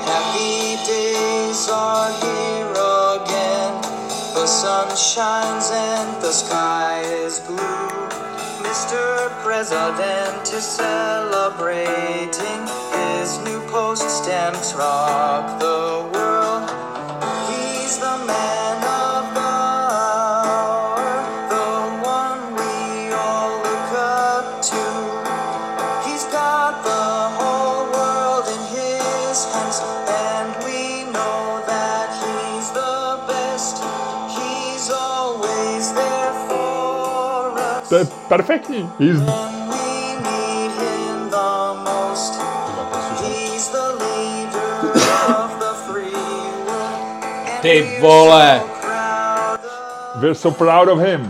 Happy days are here again. The sun shines and the sky is blue. Mr. President is celebrating stamps rock the world. He's the man of the hour, the one we all look up to. He's got the whole world in his hands, and we know that he's the best. He's always there for us. He's, Ty we're vole. so proud of we're so proud of him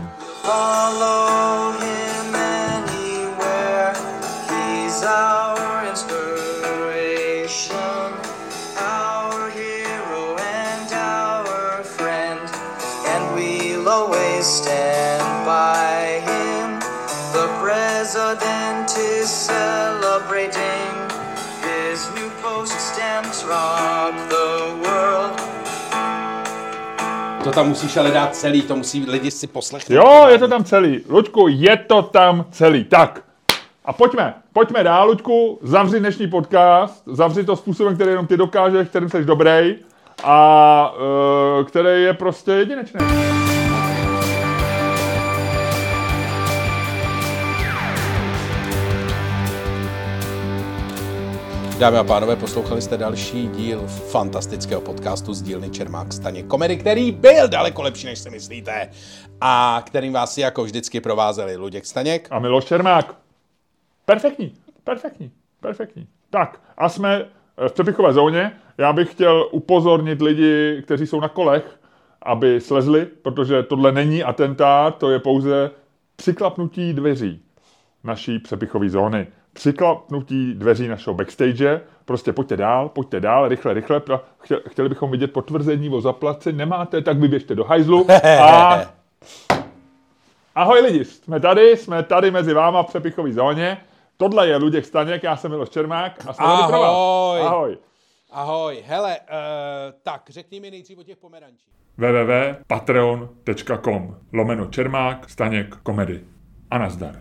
tam musíš ale dát celý, to musí lidi si poslechnout. Jo, je to tam celý. Luďku, je to tam celý. Tak. A pojďme, pojďme dál, Luďku, zavři dnešní podcast, zavři to způsobem, který jenom ty dokážeš, kterým jsi dobrý a uh, který je prostě jedinečný. Dámy a pánové, poslouchali jste další díl fantastického podcastu z dílny Čermák Staně Komedy, který byl daleko lepší, než si myslíte a kterým vás jako vždycky provázeli Luděk Staněk. A Miloš Čermák. Perfektní, perfektní, perfektní. Tak, a jsme v přepichové zóně. Já bych chtěl upozornit lidi, kteří jsou na kolech, aby slezli, protože tohle není atentát, to je pouze přiklapnutí dveří naší přepichové zóny. Přiklapnutí dveří našeho backstage. Prostě pojďte dál, pojďte dál, rychle, rychle. Pra- Chtěli, chtěli bychom vidět potvrzení o zaplacení. Nemáte, tak vyběžte do hajzlu. A Ahoj lidi, jsme tady, jsme tady mezi váma v přepichové zóně. Tohle je Luděk Staněk, já jsem Miloš Čermák a jsme tady pro vás. Ahoj. Ahoj. Ahoj, hele, uh, tak řekni mi nejdřív o těch pomerančích. www.patreon.com lomeno Čermák Staněk komedy. A nazdar.